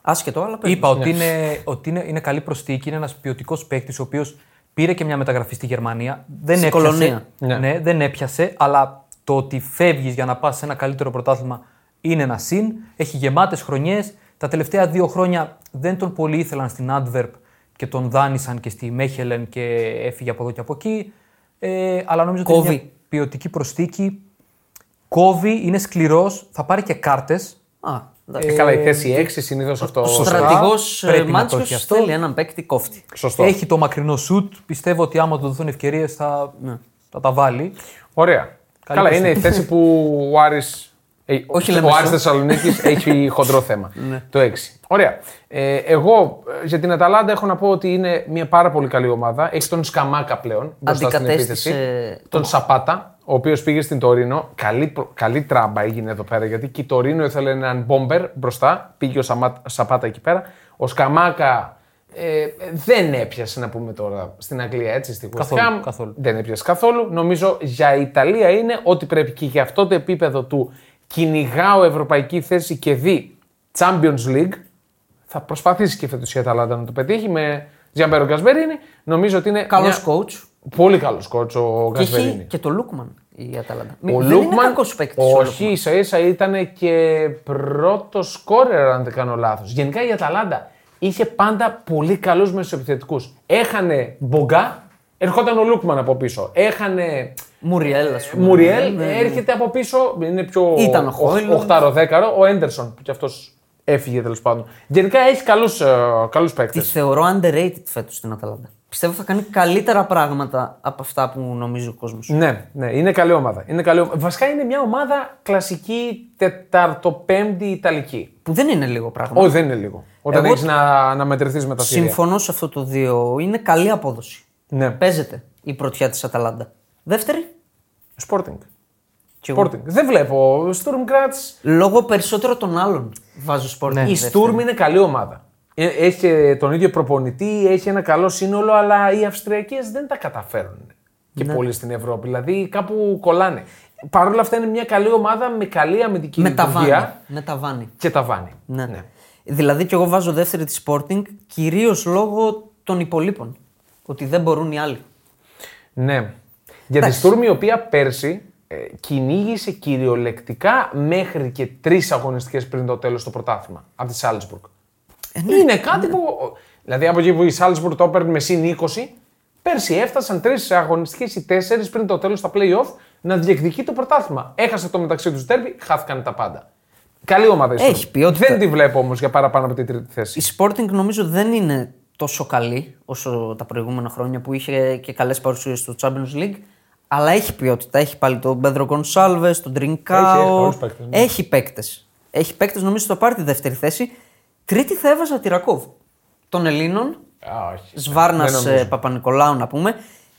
Άσχετο, αλλά πες Είπα μας. ότι, είναι, ότι είναι, είναι καλή προστίκη, είναι ένας ποιοτικός παίκτης ο οποίος πήρε και μια μεταγραφή στη Γερμανία. Δεν Στη έπιασε. κολονία. Ναι. Ναι, δεν έπιασε, αλλά το ότι φεύγεις για να πας σε ένα καλύτερο πρωτάθλημα είναι ένα συν. Έχει γεμάτες χρονιές. Τα τελευταία δύο χρόνια δεν τον πολύ ήθελαν στην Adverb και τον δάνεισαν και στη Μέχελεν και έφυγε από εδώ και από εκεί. Ε, αλλά νομίζω ότι είναι Κόβει. μια ποιοτική προστίκη. Κόβει, είναι σκληρός, θα πάρει και κάρτες. Α, εντάξει. Ε, καλά, η θέση 6 συνήθως αυτό. Ο σωστά. στρατηγός Πρέπει να το Μάτσο έχει αυτό. θέλει έναν παίκτη κόφτη. Σωστό. Έχει το μακρινό σουτ. Πιστεύω ότι άμα του δοθούν ευκαιρίες θα, θα τα βάλει. Ωραία. Καλή Καλά, προσοχή. είναι η θέση που ο Άρης. Ε, Όχι ο Λεμεσό. Άρης Θεσσαλονίκης έχει χοντρό θέμα. το 6. Ωραία. Ε, εγώ ε, για την Αταλάντα έχω να πω ότι είναι μια πάρα πολύ καλή ομάδα. Έχει τον Σκαμάκα πλέον μπροστά στην Αντικατέστησε επίθεση. Τον Σαπάτα, ο οποίος πήγε στην Τωρίνο. Καλή, προ- καλή τράμπα έγινε εδώ πέρα γιατί και η Τωρίνο ήθελε έναν μπόμπερ μπροστά. Πήγε ο Σαμα- Σαπάτα εκεί πέρα. Ο Σκαμάκα ε, δεν έπιασε να πούμε τώρα στην Αγγλία έτσι στη West Καθόλου, Ham. καθόλου. Δεν έπιασε καθόλου. Νομίζω για Ιταλία είναι ότι πρέπει και για αυτό το επίπεδο του κυνηγάω ευρωπαϊκή θέση και δη Champions League. Θα προσπαθήσει και φέτος η Αταλάντα να το πετύχει με Τζιανπιέρο Γκασπερίνι. Νομίζω ότι είναι Καλός μια- coach. πολύ καλός coach ο Και έχει Γκασπερίνι. και το Λούκμαν η Αταλάντα. Ο δεν είναι Λούκμαν, κακός παίκτης. όχι, ίσα ίσα ήταν και πρώτος σκόρερ, αν δεν κάνω λάθος. Γενικά η Αταλάντα είχε πάντα πολύ καλούς μεσοεπιθετικούς. Έχανε Μπογκά, ερχόταν ο Λούκμαν από πίσω. Έχανε Μουριέλ, ας πούμε. Μουριέλ, Ναι, ναι. έρχεται από πίσω, είναι πιο Ήταν ο Χόιλουντ. οχτάρο-δεκάρο. Ο Έντερσον, που κι αυτός έφυγε τέλος πάντων. Γενικά έχει καλούς καλούς Τη παίκτε. θεωρώ underrated φέτος στην Αταλάντα. Πιστεύω θα κάνει καλύτερα πράγματα από αυτά που νομίζει ο κόσμος. Ναι, ναι, είναι καλή ομάδα. Είναι καλή... ομα- Βασικά είναι μια ομάδα κλασική τεταρτοπέμπτη Ιταλική. Που δεν είναι λίγο πράγμα. Όχι, δεν είναι λίγο. Όταν Εγώ- έχεις να, να μετρηθείς με τα θηρία. Συμφωνώ σε αυτό το δύο. Είναι καλή απόδοση. Ναι. Παίζεται η πρωτιά της Αταλάντα. Δεύτερη; Sporting. κι εγώ. Sporting. Δεν βλέπω. Sturm Graz. Λόγω περισσότερο των άλλων βάζω σπορ. Ναι. Η Sturm είναι καλή ομάδα. Ε, Έχει και τον ίδιο προπονητή, έχει ένα καλό σύνολο, αλλά οι Αυστριακές δεν τα καταφέρουν και Ναι. πολύ στην Ευρώπη. Δηλαδή κάπου κολλάνε. Παρ' όλα αυτά είναι μια καλή ομάδα με καλή αμυντική Με τα βάνη. λειτουργία Με τα βάνη. και τα βάνη. Ναι. Δηλαδή και εγώ βάζω δεύτερη της Sporting κυρίως λόγω των υπολείπων. Ότι δεν μπορούν οι άλλοι. Ναι. Για τη Στουρμ η οποία πέρσι ε, κυνήγησε κυριολεκτικά μέχρι και τρεις αγωνιστικές πριν το τέλος το πρωτάθλημα από τη Σάλτσμπουργκ. Είναι κάτι που. Δηλαδή από εκεί που η Σάλτσμπουργκ το έπαιρνε με συν 20, πέρσι έφτασαν τρεις αγωνιστικές ή τέσσερις πριν το τέλος στα playoff να διεκδικεί το πρωτάθλημα. Έχασε το μεταξύ τους τέρμπι, χάθηκαν τα πάντα. Καλή ομάδα η Sturm. Έχει ποιότητα. Δεν τη βλέπω όμως για παραπάνω από την τρίτη θέση. Η Sporting νομίζω δεν είναι τόσο καλή όσο τα προηγούμενα χρόνια που είχε και καλές παρουσίες στο Champions League. Αλλά έχει ποιότητα. Έχει πάλι τον Πέντρο Γκονσάλβε, τον Έχει, έχει Τρινκάο. καλούς παίκτες, ναι. Έχει παίκτες. Έχει παίκτες, νομίζω θα πάρει τη δεύτερη θέση. Τρίτη θα έβαζα τη Ρακόβ. Των Ελλήνων. Α, όχι. Σβάρνας Δεν νομίζω. Παπα-Νικολάου να πούμε.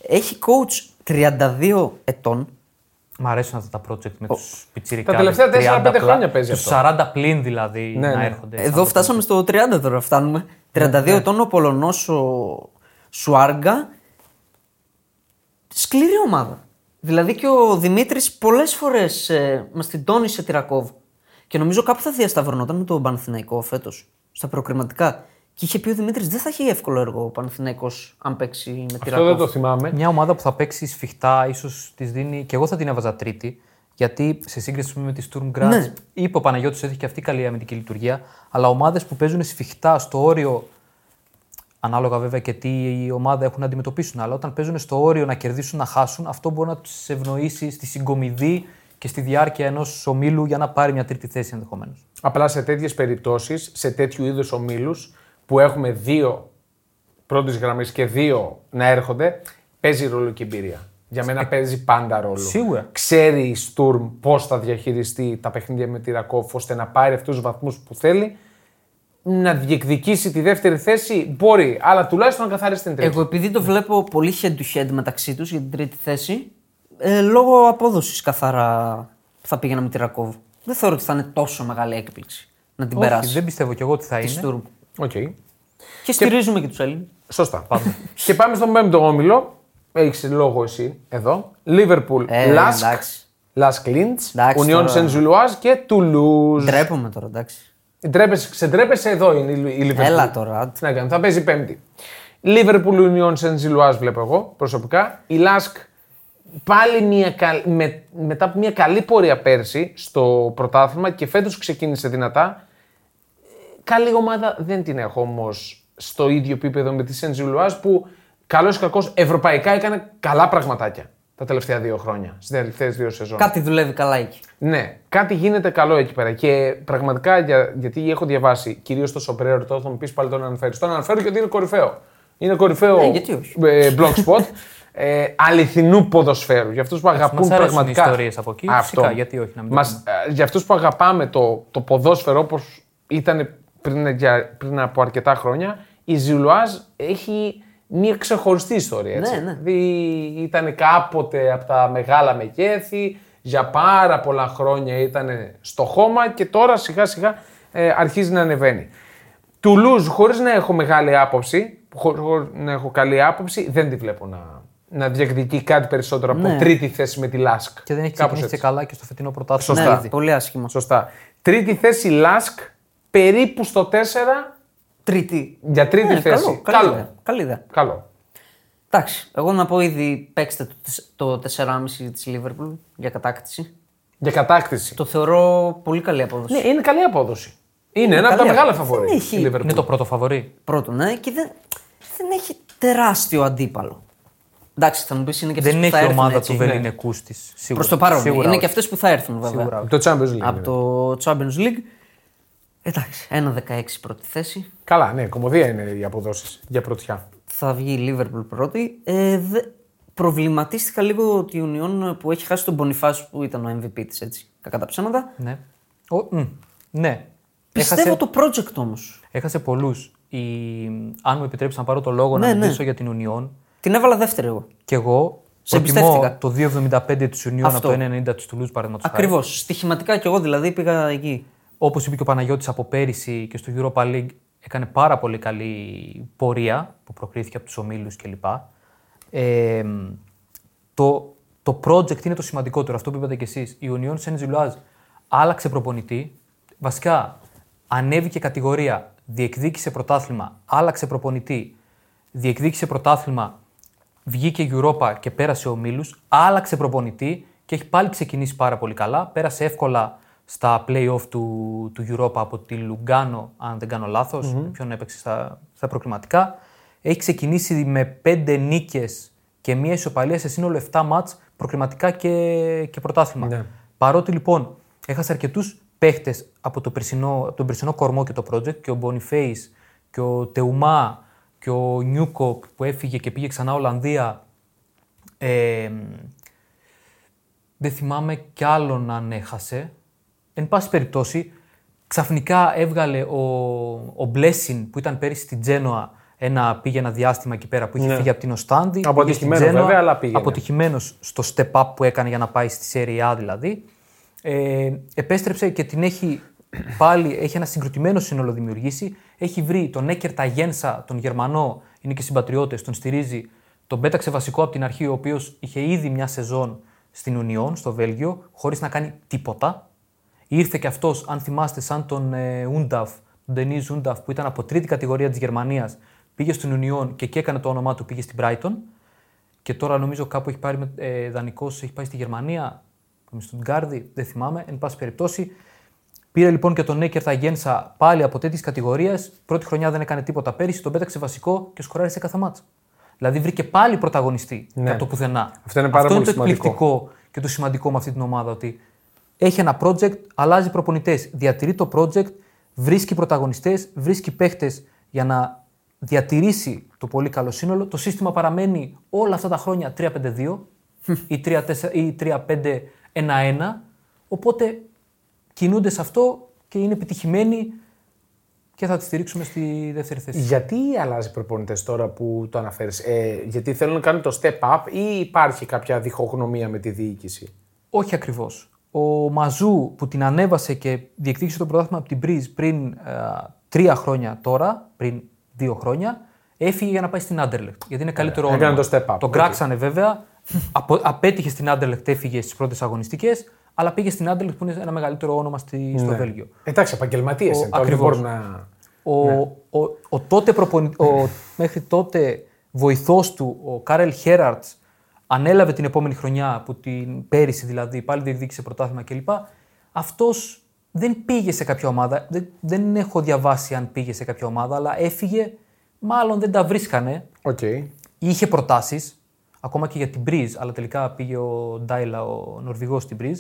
Έχει coach 32 ετών. Μ' αρέσουν αυτά τα project με τους πιτσιρικάδες. Τα τελευταία 4-5 30 πλά- χρόνια παίζει τους αυτό. 40 πλήν δηλαδή Ναι, να ναι. έρχονται. Εδώ φτάσαμε στο 30 τώρα, φτάνουμε. 32 ετών ο Πολωνός ο Σουάργκα. Σκληρή ομάδα. Δηλαδή και ο Δημήτρης πολλές φορές ε, μας την τόνισε τη Ρακόβ. Και νομίζω κάπου θα διασταυρωνόταν με τον Παναθηναϊκό φέτος στα προκριματικά. Και είχε πει ο Δημήτρης δεν θα έχει εύκολο έργο ο Παναθηναϊκός αν παίξει με τη Αυτό Ρακόβ. δεν το θυμάμαι. Μια ομάδα που θα παίξει σφιχτά, ίσως της δίνει. και εγώ θα την έβαζα τρίτη. Γιατί σε σύγκριση πούμε, με τη Sturm Graz, Ναι. είπε ο Παναγιώτης ότι έχει και αυτή καλή αμυντική λειτουργία. Αλλά ομάδες που παίζουν σφιχτά στο όριο. Ανάλογα βέβαια και τι η ομάδα έχουν να αντιμετωπίσουν. Αλλά όταν παίζουν στο όριο να κερδίσουν, να χάσουν, αυτό μπορεί να τους ευνοήσει στη συγκομιδή και στη διάρκεια ενός ομίλου για να πάρει μια τρίτη θέση ενδεχομένως. Απλά σε τέτοιες περιπτώσεις, σε τέτοιου είδους ομίλους που έχουμε δύο πρώτης γραμμής και δύο να έρχονται, παίζει ρόλο και η εμπειρία. Για μένα παίζει πάντα ρόλο. Σίγουρα. Ξέρει η Στουρμ πώς θα διαχειριστεί τα παιχνίδια με τη Ρακόφ ώστε να πάρει αυτούς τους βαθμούς που θέλει. Να διεκδικήσει τη δεύτερη θέση μπορεί, αλλά τουλάχιστον να καθαρίσει την τρίτη. Εγώ επειδή το βλέπω πολύ head to head μεταξύ τους για την τρίτη θέση, ε, λόγω απόδοσης καθαρά θα πήγαινα με τη Ρακόβ. Δεν θεωρώ ότι θα είναι τόσο μεγάλη έκπληξη να την Όχι, περάσει. δεν πιστεύω κι εγώ ότι θα Τη είναι. Sturm. Οκ. Και στηρίζουμε και, τους Έλληνες. Σωστά. και πάμε στον πέμπτο όμιλο. Έχεις λόγο εσύ εδώ. Λίβερπουλ, Ε, Λάσκ, εντάξει. Λάσκ Λιντς, Εντάξει, Ουνιόν τώρα. Σεν Ζιλουάζ και Τουλούζ. Ντρέπομαι τώρα, εντάξει. Ντρέπεσαι, ξεντρέπεσαι εδώ είναι η Λι- η Λίβερπουλ. Έλα τώρα. Τι να κάνω, θα παίζει Πέμπτη. Λίβερπουλ Ουνιόν Σεν Ζιλουάζ βλέπω εγώ προσωπικά. Η Λάσκ πάλι μια, καλ- με, μετά από μια καλή πορεία πέρσι στο πρωτάθλημα και φέτος ξεκίνησε δυνατά. Καλή ομάδα δεν την έχω όμως στο ίδιο επίπεδο με τη Σεν Ζιλουάζ που καλός ή κακός ευρωπαϊκά έκανε καλά πραγματάκια τα τελευταία δύο χρόνια, στις τελευταίες δύο σεζόν. Κάτι δουλεύει καλά εκεί. Ναι, κάτι γίνεται καλό εκεί πέρα. Και πραγματικά για, γιατί έχω διαβάσει κυρίως το Σοπρέρο, το θα μου πεις πάλι τον αναφέρει. Τον αναφέρω γιατί είναι κορυφαίο. Είναι κορυφαίο Ναι, γιατί όχι. ε, blog spot ε, αληθινού ποδοσφαίρου. Για αυτούς που αγαπούν μας αρέσουν πραγματικά. οι ιστορίες από εκεί, φυσικά, γιατί όχι να μην το Μας, ε, για αυτούς που αγαπάμε το, το ποδόσφαιρο όπως ήταν πριν, για- πριν από αρκετά χρόνια, η Ζιλουάζ έχει μια ξεχωριστή ιστορία. Έτσι. Ναι, ναι. Δηλαδή ήταν κάποτε από τα μεγάλα μεγέθη, για πάρα πολλά χρόνια ήταν στο χώμα και τώρα σιγά σιγά ε, αρχίζει να ανεβαίνει. Τουλούζ, χωρίς να έχω μεγάλη άποψη, χωρί να έχω καλή άποψη, δεν τη βλέπω να, να διεκδικεί κάτι περισσότερο από Ναι. τρίτη θέση με τη Λάσκ. Και δεν έχει Κάπως ξεκινήσει έτσι. καλά και στο φετινό πρωτάθλημα. Σωστά. Ναι, πολύ άσχημα. Σωστά. Τρίτη θέση Λάσκ, περίπου στο 4 Τρίτη. για τρίτη Ναι, θέση. Καλό, καλή ιδέα. Καλή ιδέα. Καλό. Εντάξει, εγώ να πω ήδη παίξτε το, τεσ- το 4,5 της Λίβερπουλ για κατάκτηση. Για κατάκτηση. Το θεωρώ πολύ καλή απόδοση. Ναι, είναι καλή απόδοση. Είναι ένα από τα καλή μεγάλα απόδοση. φαβορή. Δεν έχει- η Liverpool. Είναι το πρώτο φαβορή. Πρώτον, ναι, και δεν, δεν έχει τεράστιο αντίπαλο. Εντάξει, θα μου πεις είναι και αυτές Δεν που θα έχει έρθουν ομάδα έτσι. του Βεληνικού τη. Προς το παρόν. Σίγουρα είναι όχι. και αυτές που θα έρθουν βέβαια. Σίγουρα όχι. Το Champions League. Από είναι. το Champions League. Εντάξει, 1-16 πρώτη θέση. Καλά, ναι, κομμωδία είναι οι αποδόσεις για πρωτιά. Θα βγει η Liverpool πρώτη. Ε, δε... Προβληματίστηκα λίγο ότι η Union που έχει χάσει τον Boniface που ήταν ο MVP της, έτσι. Κακά τα ψέματα. Ναι. Ο, μ, ναι. Πιστεύω Έχασε, το project όμως. έχασε πολλούς. Η... Αν μου επιτρέψεις να πάρω το λόγο Ναι, να ναι. μιλήσω για την Union, Την έβαλα δεύτερη εγώ. και εγώ Σε προτιμώ εμπιστεύτηκα. το 2,75 της Union Αυτό. από το 1,90 τη Toulouse παραδείγματο Ακριβώς. Στοιχηματικά κι εγώ δηλαδή πήγα εκεί. Όπως είπε και ο Παναγιώτης από πέρυσι και στο Europa League, έκανε πάρα πολύ καλή πορεία που προκρίθηκε από τους ομίλους κλπ. Ε, το, το project είναι το σημαντικότερο, αυτό που είπατε κι εσείς. Η Union Saint-Gilloise άλλαξε προπονητή. Βασικά, ανέβηκε κατηγορία, διεκδίκησε πρωτάθλημα, άλλαξε προπονητή, διεκδίκησε πρωτάθλημα, βγήκε Europa και πέρασε ομίλους, άλλαξε προπονητή και έχει πάλι ξεκινήσει πάρα πολύ καλά. Πέρασε εύκολα στα play-off του, του Europa από τη Λουγκάνο, αν δεν κάνω λάθος, ποιον έπαιξε στα, στα προκριματικά. Έχει ξεκινήσει με πέντε νίκες και μία ισοπαλία σε σύνολο 7 μάτς προκριματικά και, και πρωτάθλημα. Ναι. Παρότι λοιπόν έχασε αρκετούς παίχτες από, το περσινό, από τον περσινό κορμό και το project και ο Boniface και ο Τεουμά και ο Νιούκοπ που έφυγε και πήγε ξανά Ολλανδία. Ε, δεν θυμάμαι κι άλλον αν έχασε. Εν πάση περιπτώσει, ξαφνικά έβγαλε ο, ο Blessing που ήταν πέρυσι στην Τζένοα ένα, πήγε ένα διάστημα εκεί πέρα που είχε φύγει από την Οστάνδη. πήγε στην Αποτυχημένο Τζένοα, βέβαια, αλλά πήγαινε. Αποτυχημένος στο step up που έκανε για να πάει στη Serie A δηλαδή. Ε, επέστρεψε και την έχει πάλι, έχει ένα συγκροτημένο σύνολο δημιουργήσει. Έχει βρει τον Έκερ Ταγένσα, τον Γερμανό, είναι και συμπατριώτες, τον στηρίζει. Τον πέταξε βασικό από την αρχή, ο οποίος είχε ήδη μια σεζόν στην Ουνιόν, στο Βέλγιο, χωρίς να κάνει τίποτα. Ήρθε και αυτός, αν θυμάστε, σαν τον ε, Ούνταφ, τον Ντενίζ Ούνταφ, που ήταν από τρίτη κατηγορία της Γερμανίας, πήγε στην Ουνιόν και εκεί έκανε το όνομά του, πήγε στην Brighton. Και τώρα νομίζω κάπου έχει πάρει ε, δανεικός, έχει πάει στη Γερμανία, με στον Γκάρδι, δεν θυμάμαι. Εν πάση περιπτώσει, πήρε λοιπόν και τον Νέκερ Ταγένσα πάλι από τέτοιες κατηγορίες. Πρώτη χρονιά δεν έκανε τίποτα πέρυσι, τον πέταξε βασικό και σκοράρισε κάθε μάτσα. Δηλαδή βρήκε πάλι πρωταγωνιστή Ναι. από το πουθενά. Αυτό είναι πάρα πολύ το σημαντικό. εκπληκτικό και το σημαντικό με αυτή την ομάδα. Ότι έχει ένα project, αλλάζει προπονητές, διατηρεί το project, βρίσκει πρωταγωνιστές, βρίσκει παίχτες για να διατηρήσει το πολύ καλό σύνολο. Το σύστημα παραμένει όλα αυτά τα χρόνια 3-5-2 ή 3-4 ή 3-5-1-1. Οπότε κινούνται σε αυτό και είναι επιτυχημένοι και θα τη στηρίξουμε στη δεύτερη θέση. Γιατί αλλάζει προπονητές τώρα που το αναφέρεις, ε, Γιατί θέλουν να κάνουν το step up ή υπάρχει κάποια διχογνωμία με τη διοίκηση; Όχι ακριβώς. Ο Μαζού που την ανέβασε και διεκδίκησε το πρωτάθλημα από την Μπριζ πριν ε, τρία χρόνια τώρα, πριν δύο χρόνια. Έφυγε για να πάει στην Άντερλεχτ. Γιατί είναι καλύτερο έκανε όνομα. το step up. Τον κράξανε βέβαια. Απο- απέτυχε στην Άντερλεχτ, έφυγε στις πρώτες αγωνιστικές. Αλλά πήγε στην Άντερλεχτ που είναι ένα μεγαλύτερο όνομα στη, στο Ναι. Βέλγιο. Εντάξει, επαγγελματίες είναι. τώρα, Δεν ακριβώς. μπορούν να. Ο, ο, ο, τότε προπονη... ο μέχρι τότε βοηθός του, ο Κάρελ Χέραρτς, ανέλαβε την επόμενη χρονιά, που την πέρυσι δηλαδή, πάλι διεκδίκησε πρωτάθλημα κλπ. Αυτός δεν πήγε σε κάποια ομάδα. Δεν, δεν έχω διαβάσει αν πήγε σε κάποια ομάδα, αλλά έφυγε. Μάλλον δεν τα βρίσκανε. Οκ. Είχε προτάσεις, ακόμα και για την Μπριζ, αλλά τελικά πήγε ο Ντάιλα, ο Νορβηγός στην Μπριζ.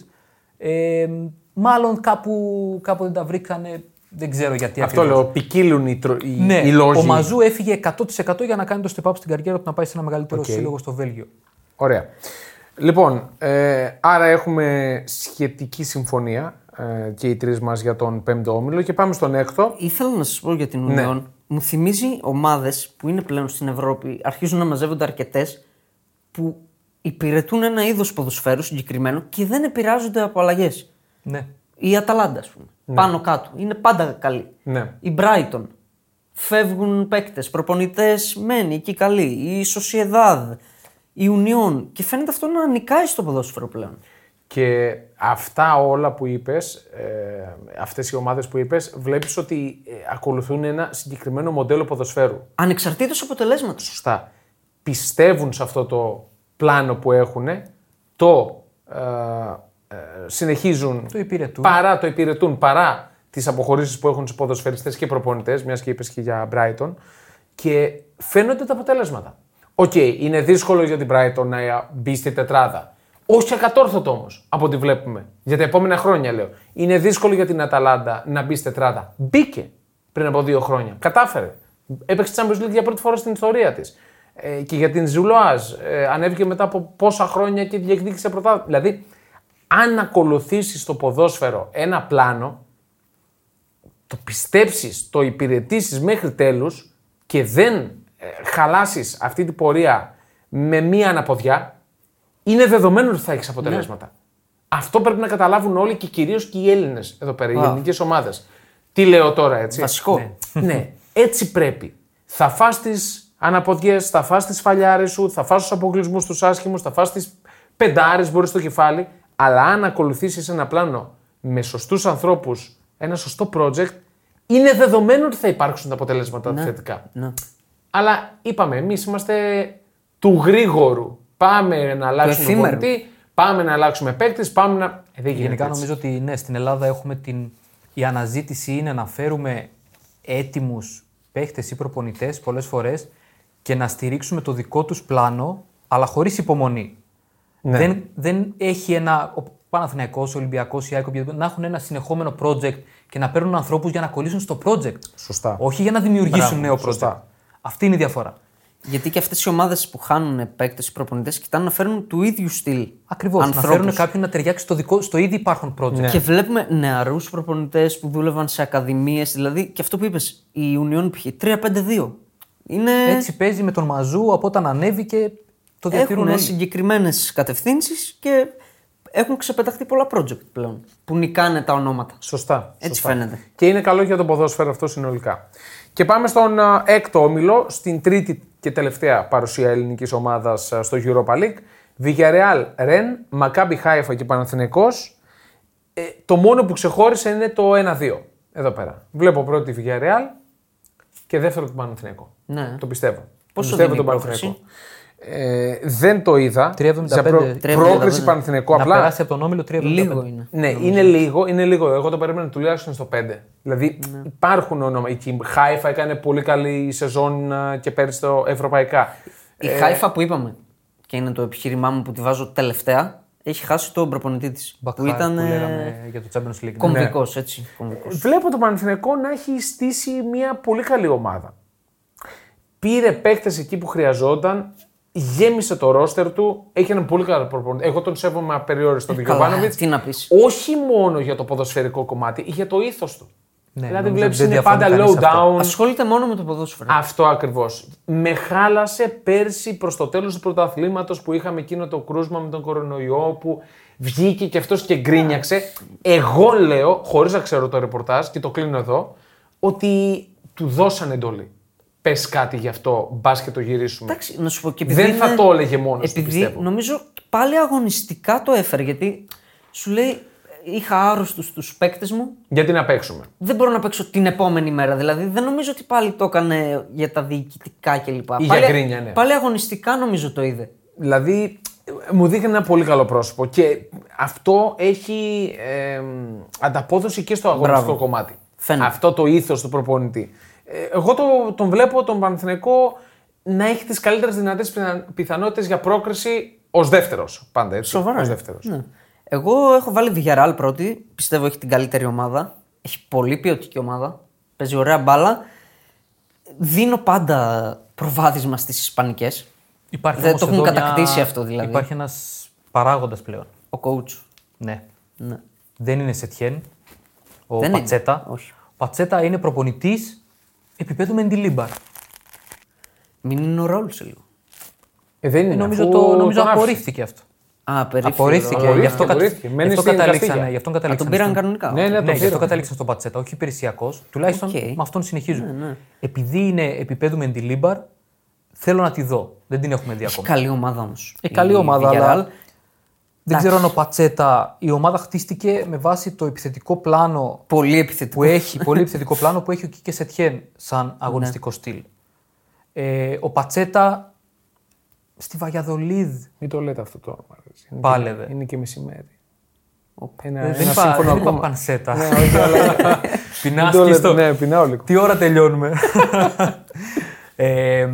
Ε, μάλλον κάπου, κάπου δεν τα βρήκανε. Δεν ξέρω γιατί Αυτό ακριβώς. λέω. Ποικίλουν οι, τρο... οι, Ναι, οι λόγοι. ο Μαζού έφυγε 100% για να κάνει το step up στην καριέρα του να πάει σε ένα μεγαλύτερο Οκ. σύλλογο στο Βέλγιο. Ωραία. Λοιπόν, ε, άρα έχουμε σχετική συμφωνία ε, και οι τρεις μας για τον πέμπτο όμιλο και πάμε στον έκτο. Ήθελα να σας πω για την Ναι. Union. Μου θυμίζει ομάδες που είναι πλέον στην Ευρώπη, αρχίζουν να μαζεύονται αρκετές που υπηρετούν ένα είδος ποδοσφαίρου συγκεκριμένο και δεν επηρεάζονται από αλλαγές. Ναι. Η Αταλάντα, ας πούμε. Πάνω κάτω. Είναι πάντα καλή. Ναι. Η Brighton. Φεύγουν παίκτες, προπονητές μένει εκεί καλή. Η Sociedad. Η Union. Και φαίνεται αυτό να νικάει στο ποδόσφαιρο πλέον. Και αυτά όλα που είπες, ε, αυτές οι ομάδες που είπες, βλέπεις ότι ε, ακολουθούν ένα συγκεκριμένο μοντέλο ποδοσφαίρου. Ανεξαρτήτως αποτελέσματος. Σωστά. Πιστεύουν σε αυτό το πλάνο που έχουν, το ε, ε, συνεχίζουν Το υπηρετούν. παρά το υπηρετούν, παρά τις αποχωρήσεις που έχουν στους ποδοσφαιριστές και προπονητές, μιας και είπες και για Brighton, και φαίνονται τα αποτέλεσματα. Οκ, είναι δύσκολο για την Brighton να μπει στη τετράδα. Όχι ακατόρθωτο όμως από ό,τι βλέπουμε. Για τα επόμενα χρόνια λέω. Είναι δύσκολο για την Αταλάντα να μπει στη τετράδα. Μπήκε πριν από δύο χρόνια. Κατάφερε. Έπαιξε Champions League για πρώτη φορά στην ιστορία της. Ε, και για την Ζουλοάζ. Ε, ανέβηκε μετά από πόσα χρόνια και διεκδίκησε πρωτάθλημα. Δηλαδή, αν ακολουθήσεις το ποδόσφαιρο ένα πλάνο, το πιστέψεις, το υπηρετήσεις μέχρι τέλους και δεν ε, χαλάσεις αυτή την πορεία με μία αναποδιά, είναι δεδομένο ότι θα έχεις αποτελέσματα. Αυτό πρέπει να καταλάβουν όλοι και κυρίως και οι Έλληνες εδώ πέρα, οι Α. ελληνικές ομάδες. Τι λέω τώρα έτσι; Βασικό. ναι, έτσι πρέπει. Θα φας τις αναποδιές, θα φας τις φαλιάρες σου, θα φας τους αποκλεισμούς τους άσχημους, θα φας τις πεντάρες μπορείς στο κεφάλι, αλλά αν ακολουθήσεις ένα πλάνο με σωστούς ανθρώπους, ένα σωστό project, είναι δεδομένο ότι θα υπάρξουν τα αποτελέσματα θετικά. Ναι. Αλλά είπαμε, εμείς είμαστε του γρήγορου. Πάμε να αλλάξουμε εφήμερου. πολιτή, πάμε να αλλάξουμε παίκτη, πάμε να. Ε, δεν γίνεται Γενικά έτσι. νομίζω ότι ναι, στην Ελλάδα έχουμε την. Η αναζήτηση είναι να φέρουμε έτοιμους παίχτε ή προπονητές πολλές φορές και να στηρίξουμε το δικό τους πλάνο, αλλά χωρίς υπομονή. Ναι. Δεν, δεν έχει ένα. Ο Παναθηναϊκός, ο Ολυμπιακός, η ΑΕΚ, οποιοδήποτε, να έχουν ένα συνεχόμενο project και να παίρνουν ανθρώπους για να κολλήσουν στο project. Σωστά. Όχι για να δημιουργήσουν Μπράβο, νέο project. σωστά. Αυτή είναι η διαφορά. Γιατί και αυτές οι ομάδες που χάνουν παίκτες ή προπονητές κοιτάνε να φέρουν του ίδιου στυλ. Ακριβώς. Να ανθρώπους. φέρουν κάποιον να ταιριάξει στο, δικό, στο ήδη υπάρχον project. Ναι. Και βλέπουμε νεαρούς προπονητές που δούλευαν σε ακαδημίες. Δηλαδή και αυτό που είπες, η Union π.χ. 3-5-2. Είναι... Έτσι παίζει με τον Μαζού από όταν ανέβηκε. Το διατηρούν έχουν όλοι. συγκεκριμένες κατευθύνσεις και έχουν ξεπεταχτεί πολλά project πλέον που νικάνε τα ονόματα. Σωστά. Έτσι σωστά. φαίνεται. Και είναι καλό για το ποδόσφαιρο αυτό συνολικά. Και πάμε στον α, έκτο όμιλο, στην τρίτη και τελευταία παρουσία ελληνικής ομάδας α, στο Europa League. Villarreal, Ρεν, Μακάμπι Χάιφα και Παναθηναϊκός. Ε, το μόνο που ξεχώρισε είναι το 1-2. Εδώ πέρα. Βλέπω πρώτη Villarreal και δεύτερο τον Παναθηναϊκό. Ναι. Το πιστεύω. Πόσο πιστεύω δίνει η τον πρόκριση; Παναθηναϊκό. Ε, δεν το είδα. 3,75. Για προ... 3,75. πρόκριση Παναθηναϊκό. Να Απλά περάσει από τον Όμιλο 3,75. Λίγο είναι. ναι, είναι λίγο, είναι λίγο. Εγώ το περίμενα τουλάχιστον στο 5. Δηλαδή Ναι. υπάρχουν όνομα. Η Χάιφα έκανε πολύ καλή σεζόν α, και πέρυσι το ευρωπαϊκά. Η Χάιφα που είπαμε, και είναι το επιχείρημά μου που τη βάζω τελευταία, έχει χάσει τον προπονητή της. Που Μπακχάρ ήταν που ε, λέγαμε για το Champions League. κομβικός, έτσι. Κομβικός. Βλέπω το Παναθηναϊκό να έχει στήσει μια πολύ καλή ομάδα. Πήρε παίκτες εκεί που χρειαζόταν, γέμισε το ρόστερ του, έχει έναν πολύ καλό προπονητή. Εγώ τον σέβομαι απεριόριστο τον Ε, καλά, Γιωβάνοβιτς. τι να πεις. Όχι μόνο για το ποδοσφαιρικό κομμάτι, για το ήθος του. Ναι, δηλαδή νομίζω βλέπεις ότι δεν είναι πάντα διαφωνεί low κανείς σε αυτό. down. Ασχολείται μόνο με το ποδόσφαιρο. Αυτό ακριβώς. Με χάλασε πέρσι προς το τέλος του πρωταθλήματος που είχαμε εκείνο το κρούσμα με τον κορονοϊό που βγήκε και αυτός και γκρίνιαξε. Εγώ λέω, χωρίς να ξέρω το ρεπορτάζ και το κλείνω εδώ, ότι του δώσαν εντολή. Πες κάτι γι' αυτό, μπας και το γυρίσουμε. Εντάξει, να σου πω και επειδή Δεν θα είναι- το έλεγε μόνος του, Επειδή πιστεύω. νομίζω πάλι αγωνιστικά το έφερε. Γιατί σου λέει, είχα άρρωστου του παίκτες μου, Γιατί να παίξουμε; δεν μπορώ να παίξω την επόμενη μέρα. Δηλαδή δεν νομίζω ότι πάλι το έκανε για τα διοικητικά κλπ. Ή για πάλι, γκρίνια, ναι. πάλι αγωνιστικά νομίζω το είδε. Δηλαδή, μου δείχνει ένα πολύ καλό πρόσωπο και αυτό έχει ε, ανταπόδοση και στο αγωνιστικό Μπράβο. κομμάτι. Φαίνεται. Αυτό το ήθος του προπονητή. Ε, εγώ το, τον βλέπω τον Παναθηναϊκό να έχει τις καλύτερες δυνατές πιθανότητες για πρόκριση ως δεύτερος. Πάντα έτσι. Σοβαρά. Ως δεύτερος. Ναι. Εγώ έχω βάλει Villarreal πρώτη. Πιστεύω έχει την καλύτερη ομάδα. Έχει πολύ ποιοτική ομάδα. Παίζει ωραία μπάλα. Δίνω πάντα προβάδισμα στις Ισπανικές. Υπάρχει Δεν όμως το έχουν εδώ κατακτήσει αυτό, δηλαδή. Υπάρχει ένας παράγοντας πλέον. Ο coach. Ναι. Ναι. Δεν είναι Σετιέν. Ο Δεν είναι. Πατσέτα. Όχι. Ο Πατσέτα είναι προπονητής επίπεδου Μεντιλίμπαρ. Μην είναι ο ρόλο σε λίγο. Ε, δεν είναι. νομίζω αφού το, νομίζω τον άφησε. απορρίφθηκε αυτό. Α, περίφημο. Απορρίφθηκε. Απορρίφθηκε, Γι' αυτό, κατα... απορρίφθηκε. γι' Μένει αυτό στην καταλήξανε. Καστίγια. Γι' αυτόν Α, τον καταλήξανε πήραν στον- κανονικά. Ναι, ναι, Ναι, τον γι' αυτό πήραν. κατάληξαν στον Πατσέτα. Όχι υπηρεσιακός. Τουλάχιστον Οκ. με αυτόν συνεχίζουν. ναι. Επειδή είναι επίπεδου Μεντιλίμπαρ, θέλω να τη δω. Δεν την έχουμε δει Έχει ακόμα. καλή ομάδα όμως. Ε, καλή ομάδα, αλλά Δεν ξέρω αν ο Πατσέτα, η ομάδα χτίστηκε με βάση το επιθετικό πλάνο Πολύ επιθετικό. που έχει, πολύ επιθετικό πλάνο που έχει ο Κίκε Σετιέν σαν Ναι. αγωνιστικό στυλ. Ε, ο Πατσέτα στη Βαγιαδολίδ Μην το λέτε αυτό το όνομα. ρε. Είναι Πάλευε. και- Είναι και μεσημέρι. Ένα, δεν ένα είπα, σύμφωνο δεν είπα ακόμα. πανσέτα. Ναι, όχι, αλλά- Μην το Πεινάσκει λέτε, στο... Ναι, πεινάω λίγο. Τι ώρα τελειώνουμε. ε,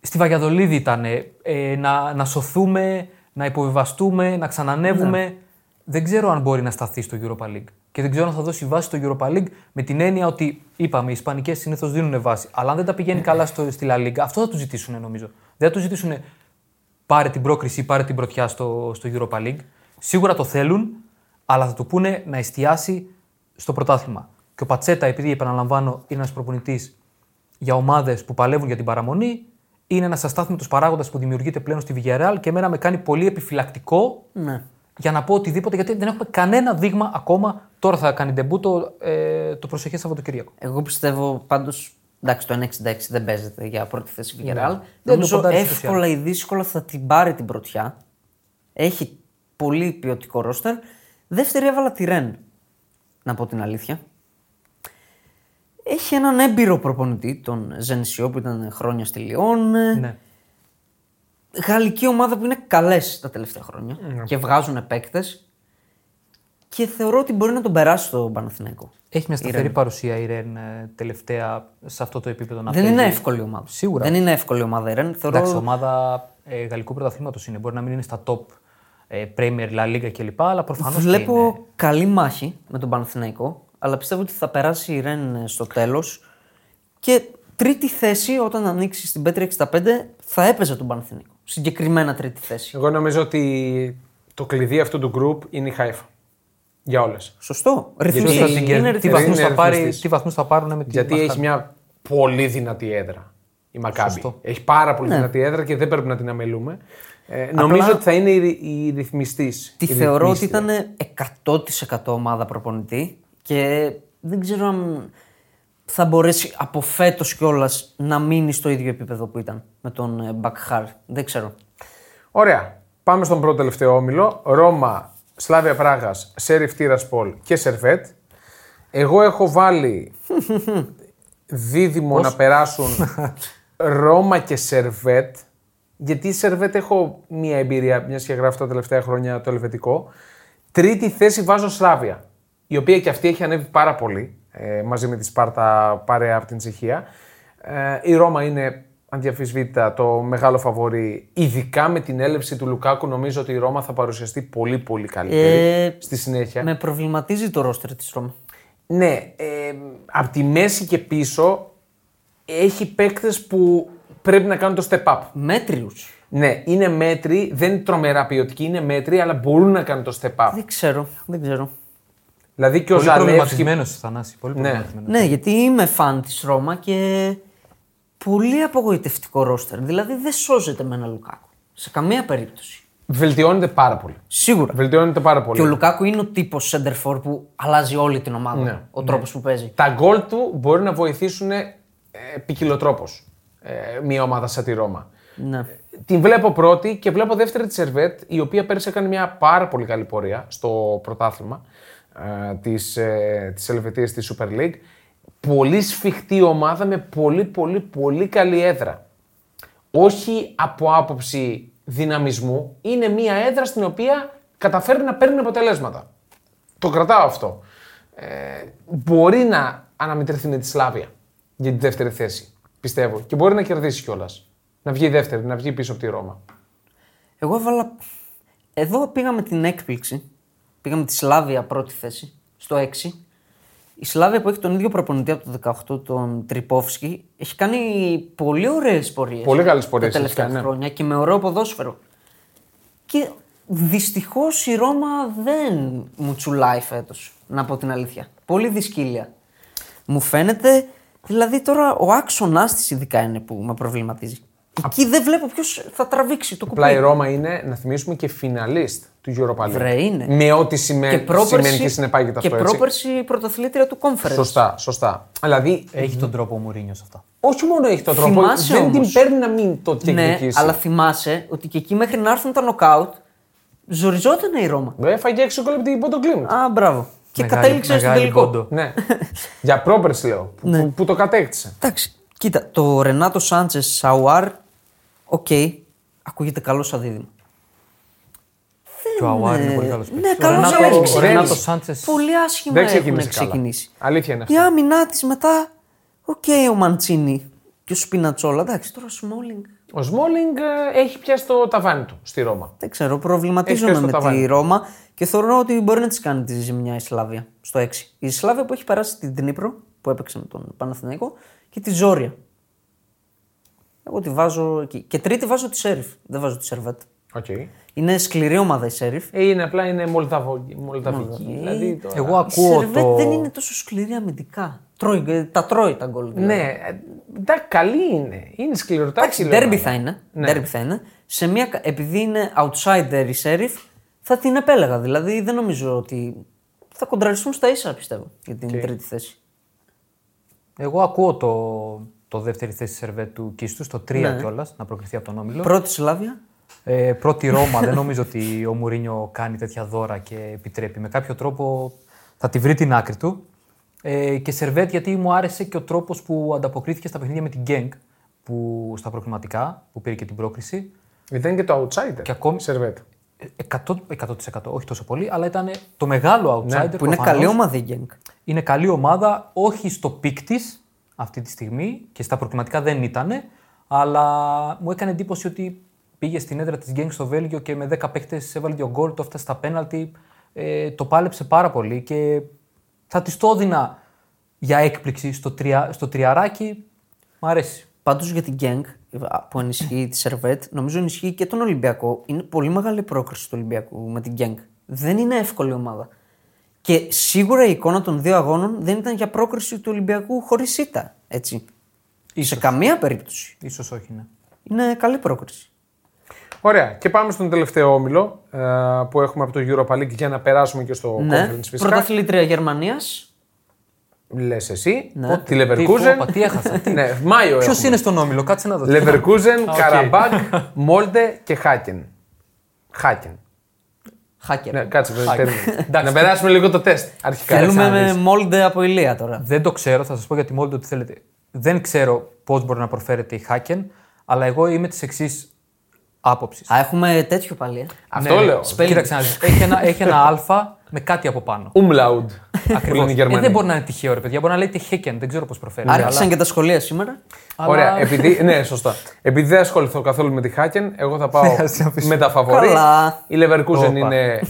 στη Βαγιαδολίδη ήταν ε, να, να σωθούμε, να υποβιβαστούμε, να ξανανεύουμε. Ναι. Δεν ξέρω αν μπορεί να σταθεί στο Europa League. Και δεν ξέρω αν θα δώσει βάση στο Europa League με την έννοια ότι είπαμε, οι Ισπανικές συνήθως δίνουν βάση. Αλλά αν δεν τα πηγαίνει καλά στο, στη La Liga, αυτό θα τους ζητήσουν νομίζω. Δεν θα τους ζητήσουν πάρε την πρόκριση ή πάρε την πρωτιά στο, στο Europa League. Σίγουρα το θέλουν, αλλά θα του πούνε να εστιάσει στο πρωτάθλημα. Και ο Πατσέτα, επειδή επαναλαμβάνω, είναι ένας προπονητής για ομάδες που παλεύουν για την παραμονή, είναι ένας αστάθμητος παράγοντας που δημιουργείται πλέον στη Villarreal και εμένα με κάνει πολύ επιφυλακτικό Ναι. για να πω οτιδήποτε, γιατί δεν έχουμε κανένα δείγμα ακόμα. Τώρα θα κάνει ντεμπούτο ε, το προσεχές Σαββατοκύριακο. Εγώ πιστεύω πάντως. Εντάξει, το 1,66 δεν παίζεται για πρώτη θέση Villarreal. Ναι. Δεν Νομίζω το ποντάρεις ούτως ή εύκολα ή δύσκολα θα την πάρει την πρωτιά. Έχει πολύ ποιοτικό ρόστερ. Δεύτερη έβαλα τη Ρεν. Να πω την αλήθεια. Έχει έναν έμπειρο προπονητή, τον Ζενσιό που ήταν χρόνια στη Λιόν. Ναι. Γαλλική ομάδα που είναι καλές τα τελευταία χρόνια Ναι. και βγάζουν παίκτες. Και θεωρώ ότι μπορεί να τον περάσει το Παναθηναϊκό. Έχει μια σταθερή παρουσία η Ρεν ε, τελευταία σε αυτό το επίπεδο να Δεν παίζει. είναι εύκολη ομάδα. Σίγουρα. Δεν είναι εύκολη ομάδα η Ρεν. Θεωρώ... Εντάξει, ομάδα ε, γαλλικού πρωταθλήματος είναι. Μπορεί να μην είναι στα top ε, Premier, La Liga κλπ. Αλλά προφανώς. Βλέπω καλή μάχη με τον Παναθηναϊκό, αλλά πιστεύω ότι θα περάσει η Ρεν ε, στο τέλος. Και τρίτη θέση, όταν ανοίξει στην Πέτρη 65, θα έπαιζε τον Παναθηναϊκό. Συγκεκριμένα τρίτη θέση. Εγώ νομίζω ότι το κλειδί αυτού του group είναι η Χάιφα. Για όλες. Σωστό. Γιατί Ρυθμιστή. θα τι, την Είναι κερδίσει. τι, ρυθμιστής. βαθμούς Είναι θα πάρει, ρυθμιστής. τι βαθμούς θα πάρουν με την Γιατί Μαχάρη. έχει μια πολύ δυνατή έδρα η Μακάμπη. Σωστό. Έχει πάρα πολύ Ναι. δυνατή έδρα και δεν πρέπει να την αμελούμε. Ε, νομίζω ότι θα είναι η, η ρυθμιστής. Τη θεωρώ ότι ήταν 100% ομάδα προπονητή και δεν ξέρω αν θα μπορέσει από φέτος κιόλας να μείνει στο ίδιο επίπεδο που ήταν με τον ε, Μπακχάρ. Δεν ξέρω. Ωραία. Πάμε στον πρώτο τελευταίο όμιλο. Ρώμα, Σλάβια Πράγας, Σέριφ Τύρασπολ και Σερβέτ. Εγώ έχω βάλει δίδυμο να περάσουν Ρώμα και Σερβέτ. Γιατί η Σερβέτ έχω μία εμπειρία, μιας και γράφω τα τελευταία χρόνια το ελβετικό. Τρίτη θέση βάζω Σλάβια, η οποία και αυτή έχει ανέβει πάρα πολύ ε, μαζί με τη Σπάρτα παρέα από την Τσεχία. Ε, η Ρώμα είναι αντιαφισβήτητα το μεγάλο φαβορή, ειδικά με την έλευση του Λουκάκου. Νομίζω ότι η Ρώμα θα παρουσιαστεί πολύ πολύ καλύτερη Ε, στη συνέχεια. Με προβληματίζει το ρόστερ της Ρώμα. Ναι, ε, από τη μέση και πίσω έχει παίκτες που πρέπει να κάνουν το step up. Μέτριους. Ναι, είναι μέτροι, δεν είναι τρομερά ποιοτικοί, είναι μέτροι, αλλά μπορούν να κάνουν το step up. Δεν ξέρω. Δεν ξέρω. Δηλαδή και ο Πολύ Ζαλεύσκι. προβληματισμένος Θανάση. Πολύ Ναι. προβληματισμένος. Ναι, γιατί είμαι φαν της Ρώμα και πολύ απογοητευτικό ρόστερ. Δηλαδή δεν σώζεται με ένα Λουκάκου. Σε καμία περίπτωση. Βελτιώνεται πάρα πολύ. Σίγουρα. Βελτιώνεται πάρα πολύ. Και ο Λουκάκου είναι ο τύπος center for που αλλάζει όλη την ομάδα. Ναι. Ο τρόπος που παίζει. Τα γκολ του μπορεί να βοηθήσουν ε, ποικιλοτρόπο ε, μια ομάδα σαν τη Ρώμα. Ναι. Την βλέπω πρώτη και βλέπω δεύτερη της Σερβέτ, η οποία πέρυσι έκανε μια πάρα πολύ καλή πορεία στο πρωτάθλημα ε, της, ε, της Ελβετίας στη Super League. Πολύ σφιχτή ομάδα με πολύ πολύ πολύ καλή έδρα. Όχι από άποψη δυναμισμού, είναι μια έδρα στην οποία καταφέρει να παίρνει αποτελέσματα. Το κρατάω αυτό. Ε, μπορεί να αναμετρηθεί με τη Σλάβια για τη δεύτερη θέση, πιστεύω. Και μπορεί να κερδίσει κιόλας. Να βγει δεύτερη, να βγει πίσω από τη Ρώμα. Εγώ έβαλα. Εδώ πήγαμε την έκπληξη. Πήγαμε τη Σλάβια πρώτη θέση, στο 6. Η Σλάβια που έχει τον ίδιο προπονητή από το 18, τον Τρυπόφσκι, έχει κάνει πολύ ωραίες πορείες. Πολύ καλές πορείες Τα έχει τελευταία κάνει, ναι. χρόνια και με ωραίο ποδόσφαιρο. Και δυστυχώς η Ρώμα δεν μου τσουλάει φέτος, να πω την αλήθεια. Πολύ δυσκύλια. Μου φαίνεται, δηλαδή τώρα ο άξονα της ειδικά είναι που με προβληματίζει. Εκεί δεν βλέπω ποιος θα τραβήξει το κουπί. Απλά η Ρώμα είναι, να θυμίσουμε, και φιναλίστ του Europa League. Βρε, είναι. Με ό,τι σημαίνει και, σημαίνει και συνεπάγεται και αυτό. έτσι. πρόπερση πρωταθλήτρια του Conference. Σωστά, σωστά. Δηλαδή, Έχει τον τρόπο ο Μουρίνιο σε αυτά. όχι μόνο έχει τον τρόπο, Θυμάσαι δεν την όμως. παίρνει να μην το Ναι, διεκδικήσει. αλλά θυμάσαι ότι και εκεί μέχρι να έρθουν τα νοκάουτ ζοριζόταν η Ρώμα. Έφαγε 6 γκολ από την Μπόντο Γκλιμτ. Α, μπράβο. Και Μεγάλη- κατέληξε στο μεγάλη τελικό. πόντο. Ναι. Για πρόπερση λέω, που, Ναι. που, που το κατέκτησε. Εντάξει, κοίτα, το Ρενάτο Σάντσες Αουάρ, οκ, ακούγεται καλό σαν δίδυμο. Και ο Αουάρ είναι πολύ καλός Ναι, καλός Ρενάτο- αλλά έχει ο ξεκινήσει. Ρενάτο Σάντσες- Πολύ άσχημα Δεν έχουν ξεκίνησε καλά. ξεκινήσει. Αλήθεια είναι αυτό. Η άμυνά της μετά, οκ, ο Μαντσίνη και ο Σπινατσόλα. Εντάξει, τώρα ο Σμόλινγκ. Ο Σμόλινγκ ε, έχει πιάσει το ταβάνι του στη Ρώμα. Δεν ξέρω, Έχει προβληματίζομαι πιάσει το με ταβάνι. τη Ρώμα και θεωρώ ότι μπορεί να της κάνει τη ζημιά η Σλάβια στο 6. Η Σλάβια που έχει περάσει την Ντνίπρο που έπαιξε με τον Παναθηναϊκό και τη Ζόρια. Εγώ τη βάζω εκεί. Και τρίτη βάζω τη Σέριφ. Δεν βάζω τη Σερβέτ. Οκ. Είναι σκληρή ομάδα η Σέριφ. Ε, είναι απλά είναι Μολδαβο- Μολδαβική. Δηλαδή, τώρα- Εγώ Η ακούω Σερβέτ το. δεν είναι τόσο σκληρή αμυντικά. Τρώει, ε, τα τρώει τα γκολ. δηλαδή. Ναι, ε, εντάξει, καλή είναι. Είναι σκληροτάξη. Εντάξει, λέω, ντέρμπι αλλά. θα είναι. Ναι. Derby θα είναι. Σε μια, κα- επειδή είναι outsider η Σέριφ, θα την επέλεγα. Δηλαδή δεν νομίζω ότι θα κοντραριστούν στα ίσα πιστεύω για την τρίτη θέση. Εγώ ακούω το, το δεύτερη θέση Σερβέτ του Κίστου, στο 3 Ναι. κιόλας, να προκριθεί από τον Όμιλο. Πρώτη Σλάβια. Ε, πρώτη Ρώμα, δεν νομίζω ότι ο Μουρίνιο κάνει τέτοια δώρα και επιτρέπει. Με κάποιο τρόπο θα τη βρει την άκρη του. Ε, και Σερβέτ γιατί μου άρεσε και ο τρόπος που ανταποκρίθηκε στα παιχνίδια με την Γκένγκ που, στα προκριματικά, που πήρε και την πρόκριση. Ήταν και το outsider. Και ακόμη- Σερβέτ. Ε, 100%, 100% όχι τόσο πολύ, αλλά ήταν το μεγάλο outsider. Ναι, Που είναι προφανώς. καλή ομάδα η Γκένγκ. Είναι καλή ομάδα, όχι στο peak της αυτή τη στιγμή και στα προκριματικά δεν ήταν, αλλά μου έκανε εντύπωση ότι πήγε στην έδρα της Γκένγκ στο Βέλγιο και με 10 παίχτε έβαλε δύο γκολ, το έφτασε στα πέναλτι. Ε, το πάλεψε πάρα πολύ και θα της το έδινα για έκπληξη στο, τρια, στο τριαράκι. Μ' αρέσει. Πάντως για την Γκένγκ που ενισχύει τη Σερβέτ, νομίζω ενισχύει και τον Ολυμπιακό. Είναι πολύ μεγάλη πρόκριση του Ολυμπιακού με την Γκένγκ. Δεν είναι εύκολη ομάδα. Και σίγουρα η εικόνα των δύο αγώνων δεν ήταν για πρόκριση του Ολυμπιακού χωρίς ήττα. Έτσι. Σε καμία περίπτωση. Ίσως όχι, ναι. Είναι καλή πρόκριση. Ωραία. Και πάμε στον τελευταίο όμιλο ε, που έχουμε από το Europa League για να περάσουμε και στο Ναι. Conference φυσικά. Πρωταθλήτρια Γερμανίας. Λες εσύ. Ναι. Τη Leverkusen. φόπα, τι έχασα, τι. ναι, Μάιο Ποιος έχουμε. είναι στον όμιλο, κάτσε να δω. Leverkusen, οκ. Καραμπάκ, Μόλτε και Χάκεν. Χάκεν. Χάκερ. Ναι, κάτσε. περίμενε. να περάσουμε λίγο το τεστ. Αρχικά. Θέλουμε να με δεις. μόλντε από ηλία τώρα. Δεν το ξέρω, θα σας πω για τη Μόλντε ότι θέλετε. Δεν ξέρω πώς μπορεί να προφέρεται η Χάκεν, αλλά εγώ είμαι της εξής άποψης. Α, έχουμε τέτοιο πάλι. ε. Αυτό λέω. Spelling. Κοίταξε να δεις. Έχει ένα, έχει ένα α με κάτι από πάνω. Umlaut. Που Ακριβώς. είναι η Ε, Γερμανία. δεν μπορεί να είναι τυχαίο, ρε παιδιά. Μπορεί να λέγεται Χέκεν, δεν ξέρω πώς προφέρεται. Άρχισαν αλλά- και τα σχολεία σήμερα. αλλά- Ωραία, επειδή, ναι, σωστά. Επειδή δεν ασχοληθώ καθόλου με τη Χάκεν, εγώ θα πάω Ας την αφήσω. με τα φαβορή. Καλά. Η Leverkusen Όπα. είναι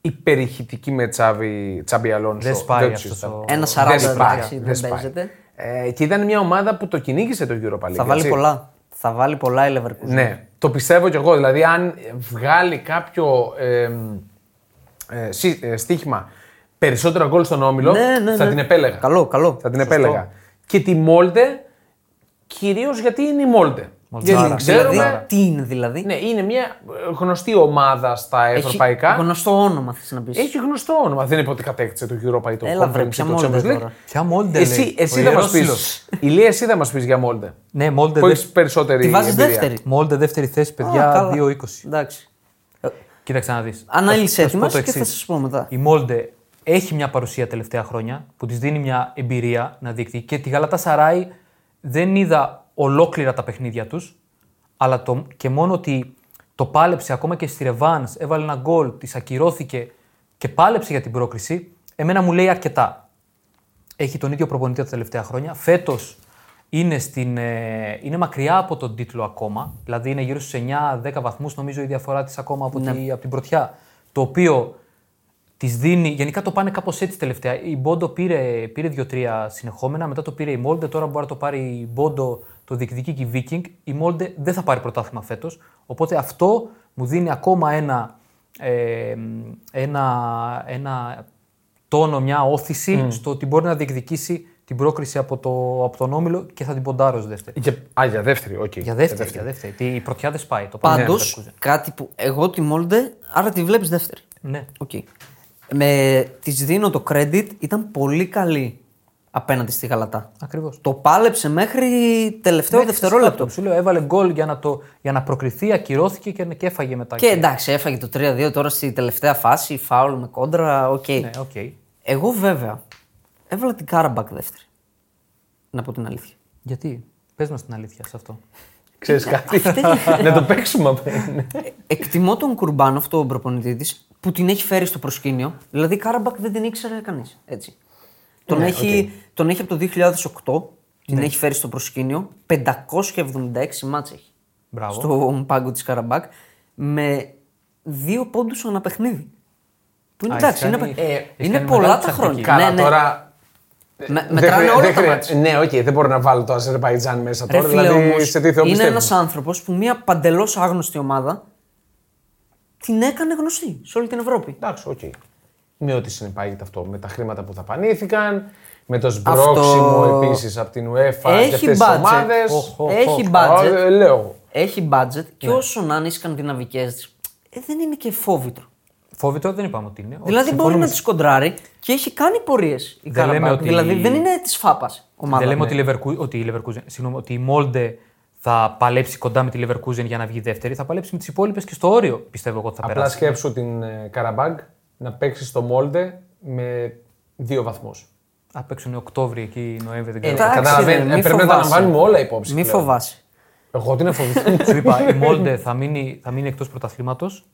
υπερηχητική με Τσάβι, Τσάμπι Αλόνσο. Δεν σπάει το αυτός συζητάω. ο- Ένα Δεν 40 σπάει, εντάξει, δεν δεν σπάει. παίζεται. Ε, και ήταν μια ομάδα που το κυνήγησε το Europa League. Θα βάλει έτσι. πολλά. Θα βάλει πολλά η Leverkusen. Ναι, το πιστεύω κι εγώ. Δηλαδή, αν βγάλει κάποιο ε, ε, σύ- ε, στοίχημα περισσότερα γκολ στον όμιλο, Ναι, ναι, θα ναι. την επέλεγα. Καλό, καλό. Θα την επέλεγα. Και τη Μόλτε, κυρίως γιατί είναι η Μόλτε. Μολτάρα. δεν ξέρουμε. Δηλαδή, τι είναι δηλαδή; Ναι, είναι μια ε, γνωστή ομάδα στα ευρωπαϊκά. Έχει γνωστό όνομα, θες να πεις. Έχει γνωστό όνομα. Δεν είπε ότι κατέκτησε το Europa ή το Έλα, βρε, Conference ποια ή το Molde Champions League. τώρα. Ποια Μόλντε. Εσύ, λέει, εσύ ο θα μας ιερός πεις. σύλλος. Ηλία, εσύ θα μας πεις για Μόλντε. Ναι, Μόλντε. Που δε- έχεις περισσότερη. Τη βάζεις εμπειρία. δεύτερη. Μόλντε δεύτερη θέση, Α, παιδιά, καλά. 2-20. Εντάξει. Κοίταξε να δεις. Ανάλυσε έτοιμας και θα σας πω μετά. Η Μόλντε έχει μια παρουσία τελευταία χρόνια που της δίνει μια εμπειρία να δείχνει και τη Γαλατά Σαράι δεν είδα ολόκληρα τα παιχνίδια τους, αλλά το, και μόνο ότι το πάλεψε ακόμα και στη Ρεβάν, έβαλε ένα γκολ, της ακυρώθηκε και πάλεψε για την πρόκριση, εμένα μου λέει αρκετά. Έχει τον ίδιο προπονητή τα τελευταία χρόνια. Φέτος είναι, στην, ε, είναι μακριά από τον τίτλο ακόμα. Δηλαδή είναι γύρω στους 9-10 βαθμούς, νομίζω η διαφορά της ακόμα από, τη, από την πρωτιά. Το οποίο της δίνει. Γενικά το πάνε κάπως έτσι τελευταία. Η Μπόντο πήρε, πήρε 2-3 συνεχόμενα, μετά το πήρε η Μόλντε, τώρα μπορεί να το πάρει η Μπόντο, το διεκδικεί και η Viking. Η Μόλντε δεν θα πάρει πρωτάθλημα φέτος. Οπότε αυτό μου δίνει ακόμα ένα, ε, ένα, ένα τόνο, μια ώθηση στο ότι μπορεί να διεκδικήσει την πρόκριση από, το, από τον Όμιλο και θα την ποντάρω ως δεύτερη. Για, α, για δεύτερη, οκ. Για δεύτερη, για δεύτερη. Τι- Η πρωτιά δεν σπάει. Το πάμε Πάντως, Leverkusen. κάτι που εγώ τη Μόλντε, άρα τη βλέπεις δεύτερη. Ναι. Οκ. Με της δίνω το credit, ήταν πολύ καλή απέναντι στη Γαλατά. Ακριβώς. Το πάλεψε μέχρι τελευταίο δευτερόλεπτο. Σου λέω, έβαλε γκολ για να, το, για να προκριθεί, ακυρώθηκε και, και έφαγε μετά. Και εντάξει, έφαγε το 3-2 τώρα στη τελευταία φάση, φάουλ με κόντρα, οκ. Ναι, οκ. Εγώ βέβαια έβαλα την Κάραμπακ δεύτερη. Να πω την αλήθεια. Γιατί, πες μας την αλήθεια σε αυτό. Ξέρεις κάτι; να το παίξουμε απ' Εκτιμώ τον Κουρμπάνοφ, τον προπονητή της, που την έχει φέρει στο προσκήνιο. Δηλαδή, Κάραμπακ δεν την ήξερε κανείς. Έτσι. Τον, Ναι, έχει, τον έχει από το 2008, την έχει φέρει στο προσκήνιο. 576 ματς έχει. Μπράβο. Στον πάγκο της Καραμπάκ. Με δύο πόντους ανά παιχνίδι. Που είναι Α, εντάξει, έχει είναι, κάνει- ε, έχει είναι κάνει πολλά μεγάλη τα τακτική. χρόνια. Καλά, ναι, ναι. τώρα. Με, δεν μετράνε χρεια- όλα δεν τα χρεια- μάτς. Ναι, οκ, δεν μπορώ να βάλω το Αζερβαϊτζάν μέσα Ρε τώρα. φίλε, δηλαδή, όμως, σε τι θεό είναι πιστεύω. ένας άνθρωπος που μια παντελώς άγνωστη ομάδα την έκανε γνωστή σε όλη την Ευρώπη. Εντάξει, οκ. Με ό,τι συνεπάγεται αυτό. Με τα χρήματα που δαπανήθηκαν, με το σμπρόξιμο Αυτό- επίσης από την UEFA και Έχει αυτές τις budget. ομάδες. Έχει budget. Λέω. Έχει budget Ναι. και όσο να είναι οι σκανδιναβικές ε, δεν είναι και φόβητρο. Φόβητρο δεν είπαμε ότι είναι. Όχι, δηλαδή μπορεί συμφωνούμε. να τις κοντράρει και έχει κάνει πορείες η Δεν λέμε Καραμπάκ. ότι- Δηλαδή δεν είναι της φάπας ομάδα. Δεν λέμε Ναι. ότι, η Leverku- ότι, η Leverkusen, συγγνώμη, ότι η Μόλντε θα παλέψει κοντά με τη Leverkusen για να βγει δεύτερη. Θα παλέψει με τις υπόλοιπες και στο όριο πιστεύω εγώ ότι θα Απλά περάσει. σκέψου την ε, Καραμπάγκ να παίξει στο Μόλντε με δύο βαθμούς. Θα παίξουν Οκτώβρη εκεί, Νοέμβρη. Δεν Ε, ξέρω. Εντάξει, Καταλαβαίνει. ρε, μη ε, πρέπει να τα φοβάσαι. λαμβάνουμε όλα υπόψη. Μη πλέον. φοβάσαι. Εγώ την εφοβηθώ. Σου είπα, η Μόλντε θα μείνει, θα μείνει εκτός πρωταθλήματος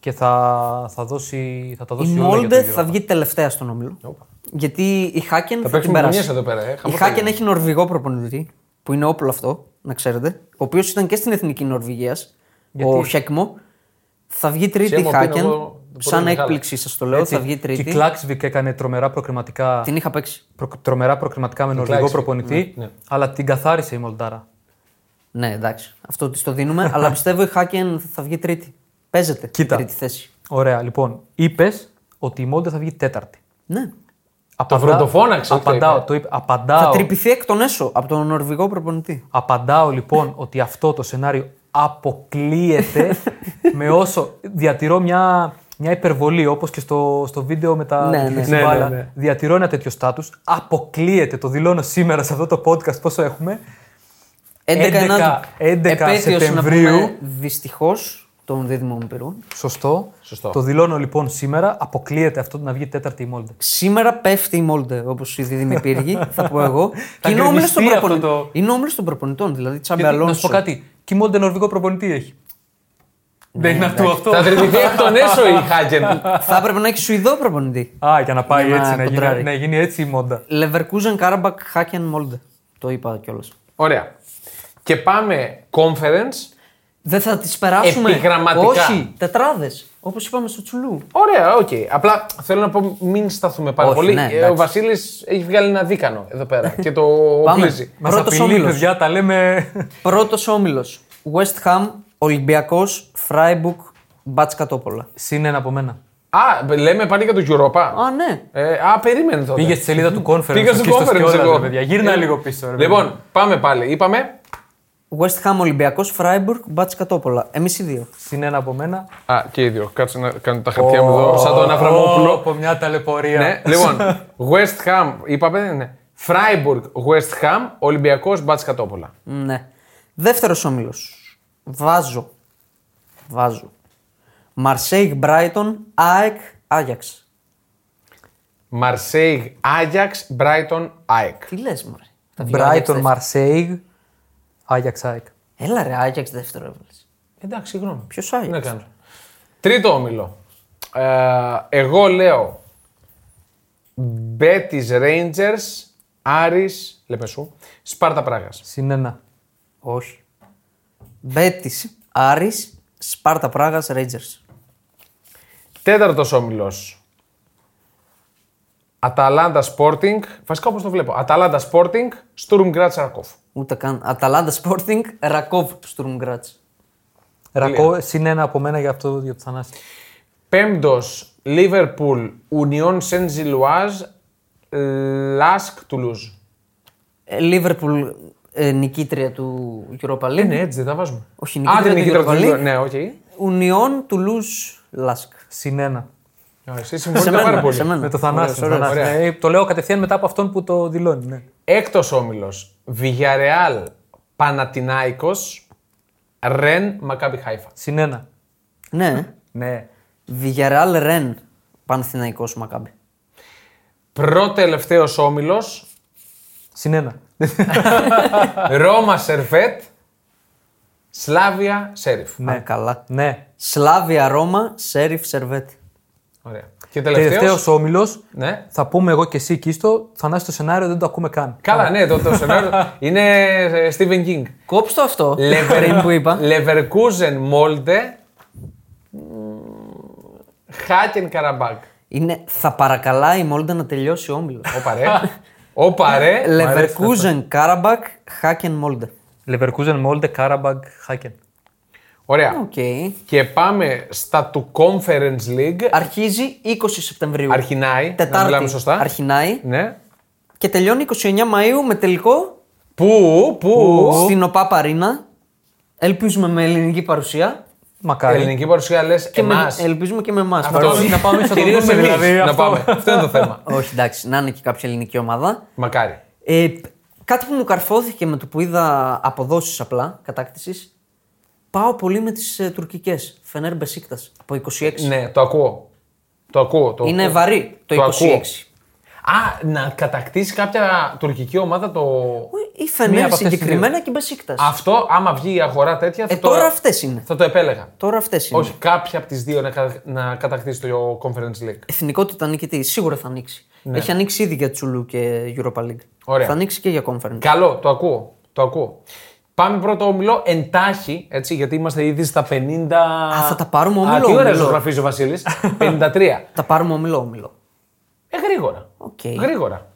και θα, θα, δώσει, θα τα Η δώσει όλα για Μόλντε το θα Europa. βγει τελευταία στον όμιλο. Όπα. Γιατί η Χάκεν Θα θα, την παίξουμε περάσει. γωνιές εδώ πέρα, ε. Η Χαμός Χάκεν θα έχει νορβηγό προπονητή, που είναι όπλο αυτό, να ξέρετε. Ο οποίος ήταν και στην εθνική Νορβηγίας. Ο Χέκμο. Θα βγει τρίτη η Σέμο, πίνω Χάκεν. εγώ, το πρώτο Σαν Μιχάλα. έκπληξη σας το λέω, Έτσι, θα βγει Και η τρίτη. Κλάξβικ έκανε τρομερά προκριματικά, Την είχα παίξει. προ, τρομερά προκριματικά με νορβηγό Κλάξβικ, προπονητή, ναι, ναι. αλλά την καθάρισε η Μολντάρα. Ναι, εντάξει. Αυτό της το δίνουμε. αλλά πιστεύω η Χάκεν θα βγει τρίτη. Παίζεται Κοίτα. τρίτη θέση. Ωραία, λοιπόν, είπες ότι η Μόλντε θα βγει τέταρτη. Ναι. Απαντά- πρωτοφώναξε, όχι το Απαντάω, είπε. το είπε. Απαντάω, Θα τρυπηθεί εκ των έσω από τον Νορβηγό προπονητή. απαντάω λοιπόν ότι αυτό το σενάριο αποκλείεται με όσο διατηρώ μια, μια υπερβολή όπως και στο, στο βίντεο με τα Ναι, τη ναι. χρυσή Ναι, ναι, μπάλα. ναι. Διατηρώ ένα τέτοιο στάτους. Αποκλείεται, το δηλώνω σήμερα σε αυτό το podcast πόσο έχουμε. 11, 11 επέτειος, Σεπτεμβρίου. Δυστυχώς των δίδυμων Πυρών. Σωστό. Σωστό. Το δηλώνω λοιπόν σήμερα. Αποκλείεται αυτό να βγει τέταρτη η Μόλντε. Σήμερα πέφτει η Μόλντε, όπως η δίδυμη πύργη, θα πω εγώ. Θα και είναι όμιλος των, γκρεμιστεί αυτό προπονη... το- είναι όμιλος των προπονητών, δηλαδή Τσάμπε Γιατί, να σου Αλόνσο. πω κάτι. Και η Μόλντε νορβηγό προπονητή έχει. Δεν είναι αυτό αυτό. Θα τρυπηθεί εκ των έσω η Χάκεν. Θα έπρεπε να έχεις Σουηδό προπονητή. Α, για να πάει Για να έτσι, να γίνει, κοντράρει. να γίνει έτσι η Μόλντε. Leverkusen, Κάραμπακ, Χάκεν, Μόλντε. Το είπα κιόλας. Ωραία. Και πάμε conference. Δεν θα τις περάσουμε. Επιγραμματικά. Όχι, τετράδες. Όπως είπαμε στο Τσου Λου. Ωραία, οκ. Απλά θέλω να πω μην σταθούμε πάρα Όχι, πολύ. ναι, Ε, εντάξει. ο Βασίλης έχει βγάλει ένα δίκανο εδώ πέρα και το Πάμε. οπλίζει. Μας Πρώτος απειλεί, όμιλος. παιδιά, τα λέμε. Πρώτος όμιλος. West Ham, Ολυμπιακός, Φράιμπουργκ, Μπάτσκα Τόπολα. Συν ένα από μένα. Α, λέμε πάλι για το Europa. Α, ναι. Ε, α, περίμενε τότε. Πήγες στη σελίδα του conference. Πήγα στο εκεί conference Σκιώδας, εγώ. ρε παιδιά. Γύρνα Ε, λίγο πίσω. Ρε, Λοιπόν, πάμε πάλι. Είπαμε; West Ham Ολυμπιακός, Φράιμπουργκ, Μπάτ Κατόπολα. Εμείς οι δύο. Συν ένα από μένα. Α, και οι δύο. Κάτσε να κάνω τα χαρτιά μου εδώ, σαν τον Αβραμόπουλο. Από μια ταλαιπωρία. Ναι, λοιπόν, West Ham, είπαμε, ναι. Freiburg, West Ham, Ολυμπιακός, Μπάτ Κατόπολα. Ναι. Δεύτερος όμιλος. Βάζω. Βάζω. Μαρσέιγ Μπράιτον, ΑΕΚ, Άγιαξ. Μαρσέιγ, Άγιαξ, Μπράιτον, ΑΕΚ. Τι λες, Μωρέ; Τα βγει ο Άγιαξ Brighton, δεύτερο. Μαρσέιγ, Άγιαξ ΑΕΚ. Έλα ρε, Άγιαξ δεύτερο έβαλες. Εντάξει, συγγνώμη. Ποιος Τι να Άγιαξ. κάνω. Τρίτο όμιλο. Ε, εγώ λέω Betis Rangers, Άρης, Λεπεσού, Σπάρτα Πράγας. Συν ένα. Όχι. Μπέτης, Άρης, Σπάρτα Πράγας, Ρέιτζερ. Τέταρτος όμιλος. Αταλάντα Sporting, βασικά όπως το βλέπω. Αταλάντα Sporting, Στουρμ Γκράτ Σαρκόφ. Ούτε καν. Αταλάντα Sporting, Ρακόβ, Στουρμγκράτς. Ρακό, συν ένα από μένα για αυτό για το Θανάση. Πέμπτος, Liverpool, Union Saint-Gilloise, Lask Toulouse. Λίβερπουλ ε, νικήτρια του Europa League. Ε, ναι, έτσι δεν τα βάζουμε. Όχι, Α, νικήτρια την του νικήτρια Europa του League. Ναι, οκ. Ουνιόν Τουλούζ Λάσκ. Συν ένα. Α, Εσύ Σε συμφωνείτε μένα, πάρα πολύ. σε μένα. Με το Θανάση. Ωραίος, Θανάση. ωραία. Ναι, το λέω κατευθείαν μετά από αυτόν που το δηλώνει. Ναι. Έκτος όμιλος, Villarreal, Παναθηναϊκός, Ρεν, Μακάμπι Χάιφα. Συν ένα. Ναι. Ναι. Βιγιαρεάλ Ρεν. Παναθηναϊκός Μακάμπι. Προτελευταίος όμιλος, Συν ένα. Ρώμα Σερβέτ, Σλάβια Σέριφ. Α, καλά. Ναι. Σλάβια Ρώμα, Σέριφ Σερβέτ. Ωραία. Και τελευταίος, Τελευταίος όμιλος. ναι. Θα πούμε εγώ και εσύ Κίστο. Θανάση το σενάριο δεν το ακούμε καν. Καλά, ναι, το, το σενάριο είναι ε, Stephen King. Κόψτε το αυτό. Lever- Πριν που είπα. Leverkusen Molde, Χάκεν Καραμπάκ. Είναι θα παρακαλάει η Μόλντε να τελειώσει ο όμιλος. Όπα ρε. Όπα ρε. Leverkusen Κάραμπακ, Χάκεν Μόλντε. Leverkusen, Molde, Karabag, Haken. Ωραία. Οκ. Και πάμε στα του Conference League. Αρχίζει 20 Σεπτεμβρίου. Αρχινάει. Να Τετάρτη. μιλάμε σωστά. Αρχινάει. Ναι. Και τελειώνει 29 Μαΐου με τελικό Πού, πού; στην OPAP Arena. Ελπίζουμε με ελληνική παρουσία. Μακάρι. Ελληνική παρουσία λες Και με, εμάς. ελπίζουμε και με εμάς. Αυτό να πάμε στο Κυρίως δούμε, εμείς δηλαδή, να αυτό. πάμε. Αυτό είναι το θέμα. Όχι, εντάξει, να είναι και κάποια ελληνική ομάδα. Μακάρι. Ε, κάτι που μου καρφώθηκε με το που είδα αποδόσεις απλά κατάκτησης. Πάω πολύ με τις ε, τουρκικές. Φενέρ Μπεσίκτας από 26. Ναι, το ακούω. Το ακούω. Το Είναι ακούω. βαρύ το, Το 26. ακούω. Α, να κατακτήσει κάποια τουρκική ομάδα το. Η Μία Φενέρ από αυτές τις συγκεκριμένα και η Μπεσίκτα. Αυτό, άμα βγει η αγορά τέτοια. Ε, θα το... τώρα αυτές είναι. Θα το επέλεγα. Τώρα αυτές είναι. Όχι κάποια από τις δύο να, κα- να κατακτήσει το Conference League. Εθνικότητα νικητή. Σίγουρα θα ανοίξει. Έχει ανοίξει ήδη για Τσουλού και Europa League. Ωραία. Θα ανοίξει και για Conference. Καλό, το ακούω. Το ακούω. Πάμε πρώτο όμιλο εντάχει, έτσι, γιατί είμαστε ήδη στα 50. Α, θα τα πάρουμε Α, όμιλο, τι ωραία όμιλο. ζωγραφίζει ο Βασίλης. 53. Θα πάρουμε ομιλό όμιλο. Ε, γρήγορα. Οκ. Γρήγορα.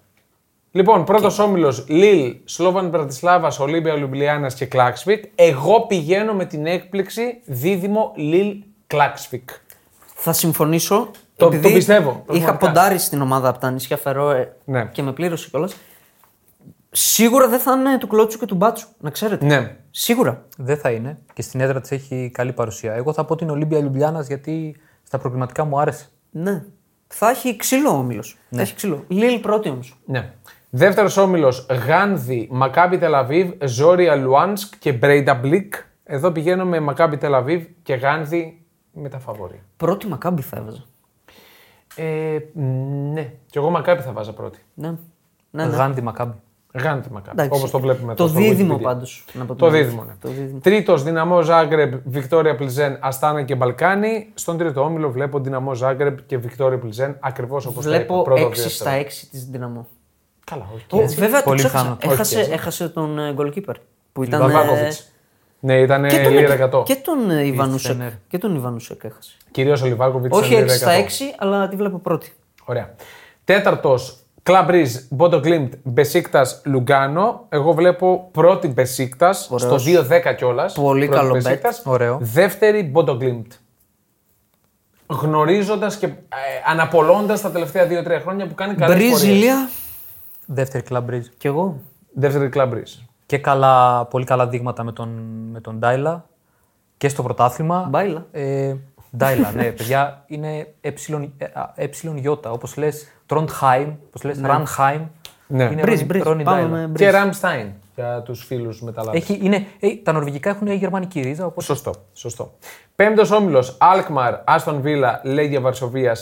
Λοιπόν, πρώτος okay. όμιλος Λίλ, Σλόβαν Μπρατισλάβας, Ολύμπια Λουμπλιάνα και Κλάξβικ. Εγώ πηγαίνω με την έκπληξη δίδυμο Λίλ Κλάξβικ. Θα συμφωνήσω. Το- επειδή το πιστεύω, Είχα πραγματικά. ποντάρει στην ομάδα από τα νησιά Φερόε Ναι. και με πλήρωσε κιόλας. Σίγουρα δεν θα είναι του κλώτσου και του μπάτσου, να ξέρετε. Ναι. Σίγουρα. Δεν θα είναι. Και στην έδρα της έχει καλή παρουσία. Εγώ θα πω την Ολύμπια Λιουμπλιάνας γιατί στα προκριματικά μου άρεσε. Ναι. Θα έχει ξύλο ο όμιλος. Ναι. Θα έχει ξύλο. Λίλ πρώτη όμως. ναι. Δεύτερος όμιλος Γάνδη, Μακάμπι Τελαβίβ, Ζόρια Λουάνσκ και Μπρέινταμπλικ. Εδώ πηγαίνω με Μακάμπι Τελαβίβ και Γάνδη με τα φαβορή. Πρώτη Μακάμπι θα έβαζα. Ε, ναι. Και εγώ Μακάμπι θα 'βαζα πρώτη. Ναι. ναι, ναι. Γάνδη Μακάμπι. Γάνδη Μακάμπι. Εντάξει. Όπως το βλέπουμε Το εδώ στο δίδυμο Wikipedia. πάντως. Το δίδυμο, ναι. Το δίδυμο. Τρίτος, Δυναμό Ζάγκρεπ, Βικτόρια Πλιζέν, Αστάνα και Μπαλκάνι. Στον τρίτο όμιλο βλέπω Δυναμό Ζάγκρεπ και Βικτόρια Πλιζέν ακριβώς όπως Βλέπω πρώτο 6 στα 6 της Δυναμό. Καλά, όχι. Ω, Βέβαια το Πολύ ξέχασα. πιθανό. Όχι Έχασε, έτσι. έχασε τον ε, goalkeeper. Που ήταν. ε, Λιβάκοβιτς. Ναι, ήταν και τον, λίρα 100. και τον ε, Ιβανούσετς. Φενέρ. Και τον Ιβανούσετς έχασε. Κυρίως ο Λιβάκοβιτς. Όχι 6 στα 6, αλλά τη βλέπω πρώτη. Ωραία. Τέταρτος, Κλαμπ Μπριζ, Μπόντο Γκλιμτ, Μπεσίκτας, Λουγκάνο. Εγώ βλέπω πρώτη Μπεσίκτα στο Ωραίος. 2-10 κιόλας. Πολύ καλό bet. Ωραίο. Δεύτερη, Μπόντο Γκλιμτ. Γνωρίζοντας και ε, αναπολώντας τα τελευταία 2-3 χρόνια που κάνει καλή πορεία. Μπρίζιλια. Δεύτερη κλαμπ μπρίζ. Κι εγώ. Δεύτερη Κλαμπρίζ. και καλά, πολύ καλά δείγματα με τον, με τον Ντάιλα και στο πρωτάθλημα. Μπάιλα. Ε, Ντάιλα, ναι, παιδιά, είναι εψιλον γιώτα. Όπω λε, Τροντχάιμ, όπως λες, Ρανχάιμ. Ναι. Είναι Μπριζ, Ρόνι- μπριζ. Ρόνι Πάμε Ντάιλα. με μπριζ. Και Ραμστάιν για τους φίλους μεταλλάδε. Έχει, είναι, ε, τα νορβηγικά έχουν γερμανική ρίζα, οπότε Σωστό. σωστό. Πέμπτος όμιλος Αλκμαρ, Άστον Βίλα, Λέγια Βαρσοβία,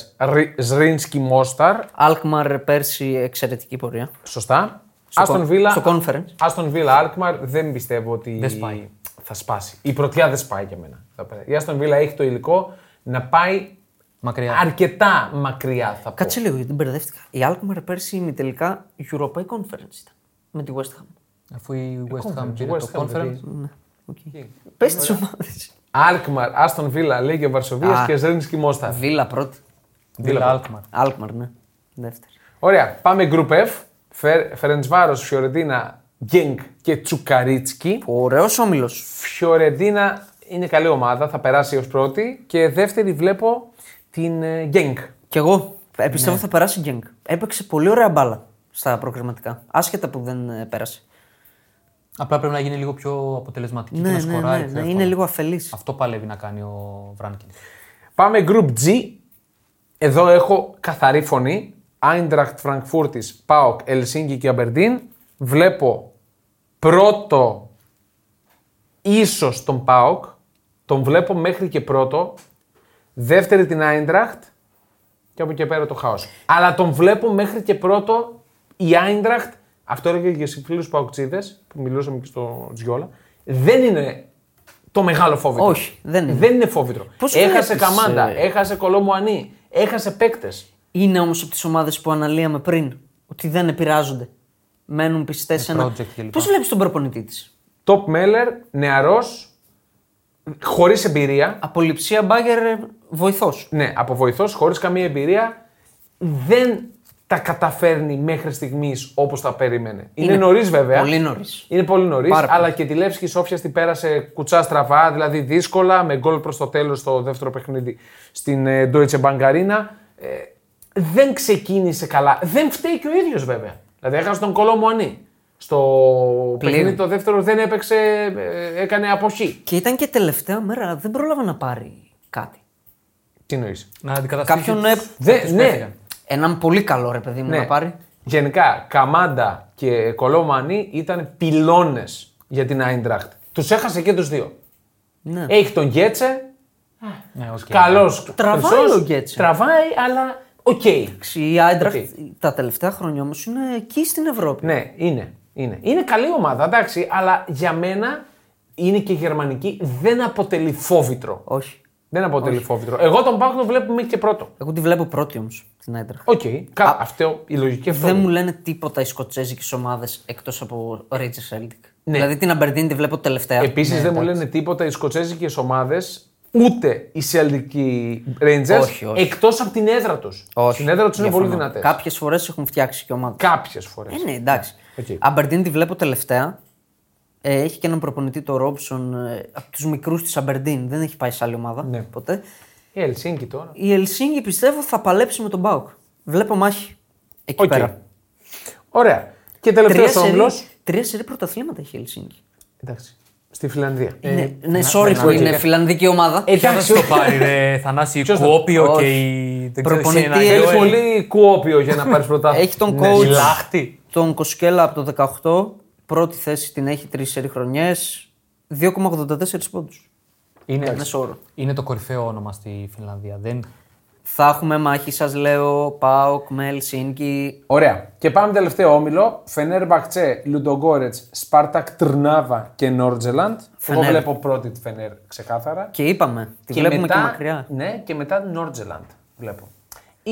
Ζρίνσκι Μόσταρ. Αλκμαρ πέρσι εξαιρετική πορεία. Σωστά. Στο Άστον con- Βίλα. στο conference. Άστον Βίλα Αλκμαρ δεν πιστεύω ότι Δεν σπάει. θα σπάσει. Η πρωτιά δεν σπάει για μένα. Θα πέρα. Η Άστον Βίλα έχει το υλικό να πάει μακριά. αρκετά μακριά θα πω. Κάτσε λίγο γιατί μπερδεύτηκα. Η Αλκμαρ πέρσι ημιτελικά Europa Conference ήταν. Με τη West Ham. Αφού η West Ham Conference, πήρε West το Ham, conference. δηλαδή. Okay. Πες τις ομάδες. Αλκμαρ, Άστον Βίλα, Λέγια Βαρσοβία Α. και Ζρίνσκι Μόσταρ. Βίλα πρώτη. Βίλα Αλκμαρ. Αλκμαρ, ναι. Δεύτερη. Ωραία. Πάμε Group F. Φερεντσβάρος, Φιωρεντίνα, Γκένγκ και Τσουκαρίτσκι. Ωραίος όμιλος. Φιωρεντίνα είναι καλή ομάδα, θα περάσει ως πρώτη. Και δεύτερη βλέπω την ε, Γκένγκ. Κι εγώ ε, πιστεύω θα περάσει η Γκένγκ. Έπαιξε πολύ ωραία μπάλα στα προκριματικά. Άσχετα που δεν ε, πέρασε. Απλά πρέπει να γίνει λίγο πιο αποτελεσματική Ναι, και να ναι, ναι, σκοράρει. ναι, πιο είναι εύκολα. λίγο αφελής. Αυτό παλεύει να κάνει ο Βράνκιν. Πάμε Group G. Εδώ έχω καθαρή φωνή. Άιντραχτ Φραγκφούρτης, ΠΑΟΚ, Ελσίνκι και Αμπερντίν. Βλέπω πρώτο ίσως τον ΠΑΟΚ. Τον βλέπω μέχρι και πρώτο. Δεύτερη την Άιντραχτ. Και από εκεί και πέρα το χάος. Αλλά τον βλέπω μέχρι και πρώτο η Άιντραχτ. Αυτό έλεγε και σε φίλους Παοκτσίδες που μιλούσαμε και στο Τζιόλα. Δεν είναι το μεγάλο φόβητρο. Όχι, δεν είναι. Δεν είναι φόβητρο. Πώς έχασε βλέπεις, Καμάντα, ε, έχασε Κολόμουανί, έχασε παίκτες. Είναι όμως από τις ομάδες που αναλύαμε πριν ότι δεν επηρεάζονται. Μένουν πιστές σε ένα. project κλπ. Πώς βλέπεις τον προπονητή της; Top Μέλλερ, νεαρός, χωρίς εμπειρία. Απολυψία μπάγκερ βοηθός. Ναι, από βοηθός, χωρίς καμία εμπειρία. Δεν τα καταφέρνει μέχρι στιγμής όπως τα περίμενε. Είναι, Είναι νωρίς βέβαια. πολύ νωρίς. Είναι πολύ νωρίς, Πάρα πολύ. αλλά και τη Λεύσκη Σόφια την πέρασε κουτσά στραβά, δηλαδή δύσκολα, με γκολ προς το τέλος στο δεύτερο παιχνίδι στην ε, Deutsche Bank Arena. Ε, δεν ξεκίνησε καλά. Δεν φταίει και ο ίδιος βέβαια. Δηλαδή έχασε τον κολό Μουανί. Στο Πλήρη. παιχνίδι το δεύτερο δεν έπαιξε, ε, έκανε αποχή. Και ήταν και τελευταία μέρα, αλλά δεν πρόλαβε να πάρει κάτι. Τι εννοείς; Να αντικαταστήσεις. Κάποιον. ε, Δε- αυτούς ναι. που έφυγαν. Έναν πολύ καλό ρε παιδί μου Ναι. να πάρει. Γενικά, Καμάντα και Κολό Μουανί ήταν πυλώνες για την Άιντραχτ. Τους έχασε και τους δύο. Ναι. Έχει τον Γκέτσε, Ναι, οκ. καλός. Τραβάει ο Γκέτσε. Τραβάει, αλλά οκ. Η Άιντραχτ Οκ. τα τελευταία χρόνια όμως είναι εκεί στην Ευρώπη. Ναι, είναι, είναι. Είναι καλή ομάδα, εντάξει, αλλά για μένα είναι και γερμανική. Δεν αποτελεί φόβητρο. Όχι. Δεν αποτελεί φόβητρο. Εγώ τον ΠΑΟΚ τον βλέπω μέχρι και πρώτο. Εγώ τη βλέπω πρώτη όμως την Άιντραχτ. Οκ, κα- αυτό, η λογική αυτό. Δεν είναι. μου λένε τίποτα οι σκοτσέζικες ομάδες εκτός από Ρέιντζερς Σέλτικ. Ναι. Δηλαδή την Αμπερντίν τη βλέπω τελευταία. Επίσης Ναι, δεν μου εντάξει. λένε τίποτα οι σκοτσέζικες ομάδες, ούτε οι Celtic και οι Rangers, Όχι, όχι. εκτός από την έδρα τους. Όχι. Στην έδρα τους είναι πολύ δυνατές. Κάποιες φορές έχουν φτιάξει και ομάδα. Κάποιες φορές. Ε, ναι, εντάξει. Οκ. Αμπερντίν τη βλέπω τελευταία. Ε, έχει και έναν προπονητή το Ρόμπσον ε, από τους μικρούς της Αμπερντίν. Δεν έχει πάει σε άλλη ομάδα Ναι. ποτέ. Η Ελσίνκι τώρα. Η Ελσίνκι πιστεύω θα παλέψει με τον ΠΑΟΚ. Βλέπω μάχη. Εκεί Οκ. πέρα. Ωραία. Και Τρία τελευταίο σερί, όμιλος. τρία σερί πρωταθλήματα έχει η Ελσίνκι. Εντάξει. Στη Φινλανδία. ναι, ναι, sorry που να- είναι να- φινλανδική ομάδα. Ποιος θα Εντάξει. το πάρει, ρε Θανάση, Ποιος θα- Κουόπιο και Όχι. η. Δεν ξέρω, Προπονητή εσύ ένα έχει Θέλεις Ιωέλ. πολύ κουόπιο για να πάρεις πρωτάθλημα. Έχει τον Ναι, coach. Η Λάχτη. Τον Κοσκέλα από το 18. Πρώτη θέση την έχει τρεις σερί χρονιές. 2,84 πόντους. Είναι, Μέσο όρο. είναι το κορυφαίο όνομα στη Φινλανδία. Δεν... Θα έχουμε μάχη, σας λέω, Πάοκ με Ελσίνκι. Ωραία. Και πάμε τελευταίο όμιλο. Φενέρ Μπακτσέ, Λουντογκόρετς, Σπάρτακ Τρνάβα και Νόρτζελαντ. Εγώ Φενέρ. βλέπω πρώτη τη Φενέρ ξεκάθαρα. Και είπαμε, τη βλέπουμε και μακριά. Ναι, και μετά Νόρτζελαντ βλέπω.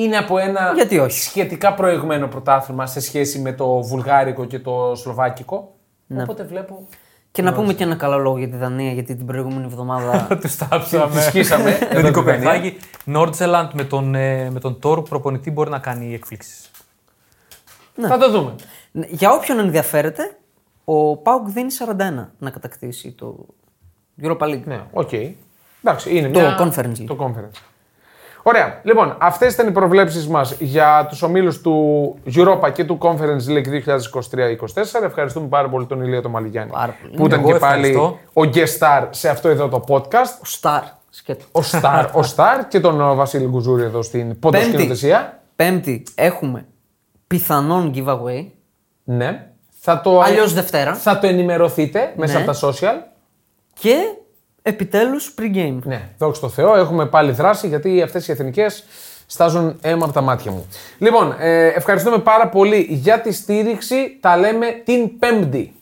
Είναι από ένα Γιατί όχι; σχετικά προηγμένο πρωτάθλημα σε σχέση με το βουλγάρικο και το σλοβάκικο. Ναι. Οπότε βλέπω. Και να πούμε και ένα καλό λόγο για τη Δανία, γιατί την προηγούμενη εβδομάδα. Τους τάψαμε. Τη σκίσαμε. Με εδώ την την Κοπενχάγη. Νόρτζελαντ με τον, ε, με τον Τόρ προπονητή μπορεί να κάνει εκπλήξεις. Θα το δούμε. Ναι, για όποιον ενδιαφέρεται, ο Πάοκ δίνει 41 να κατακτήσει το Europa League. Ναι, οκ. Εντάξει, είναι Το μια... Conference League. Το conference. Ωραία. Λοιπόν, αυτές ήταν οι προβλέψεις μας για τους ομίλους του Europa και του Conference League 2023-2024. Ευχαριστούμε πάρα πολύ τον Ηλία τον Μαλιγιάννη Πάρα πολύ. που ήταν Εγώ και πάλι ευχαριστώ. ο guest star σε αυτό εδώ το podcast. Ο Star. Σκέτο. Ο Star, ο Star και τον ε, Βασίλη Γκουζούρη εδώ στην ποντοσκηνοθεσία. Πέμπτη έχουμε πιθανόν giveaway. Ναι. Θα το, Αλλιώς Δευτέρα. Θα το ενημερωθείτε μέσα Ναι. από τα social. Και επιτέλους pre-game. Ναι, δόξα τω Θεώ, έχουμε πάλι δράση γιατί αυτές οι εθνικές στάζουν αίμα από τα μάτια μου. Λοιπόν, ε, ευχαριστούμε πάρα πολύ για τη στήριξη. Τα λέμε την Πέμπτη.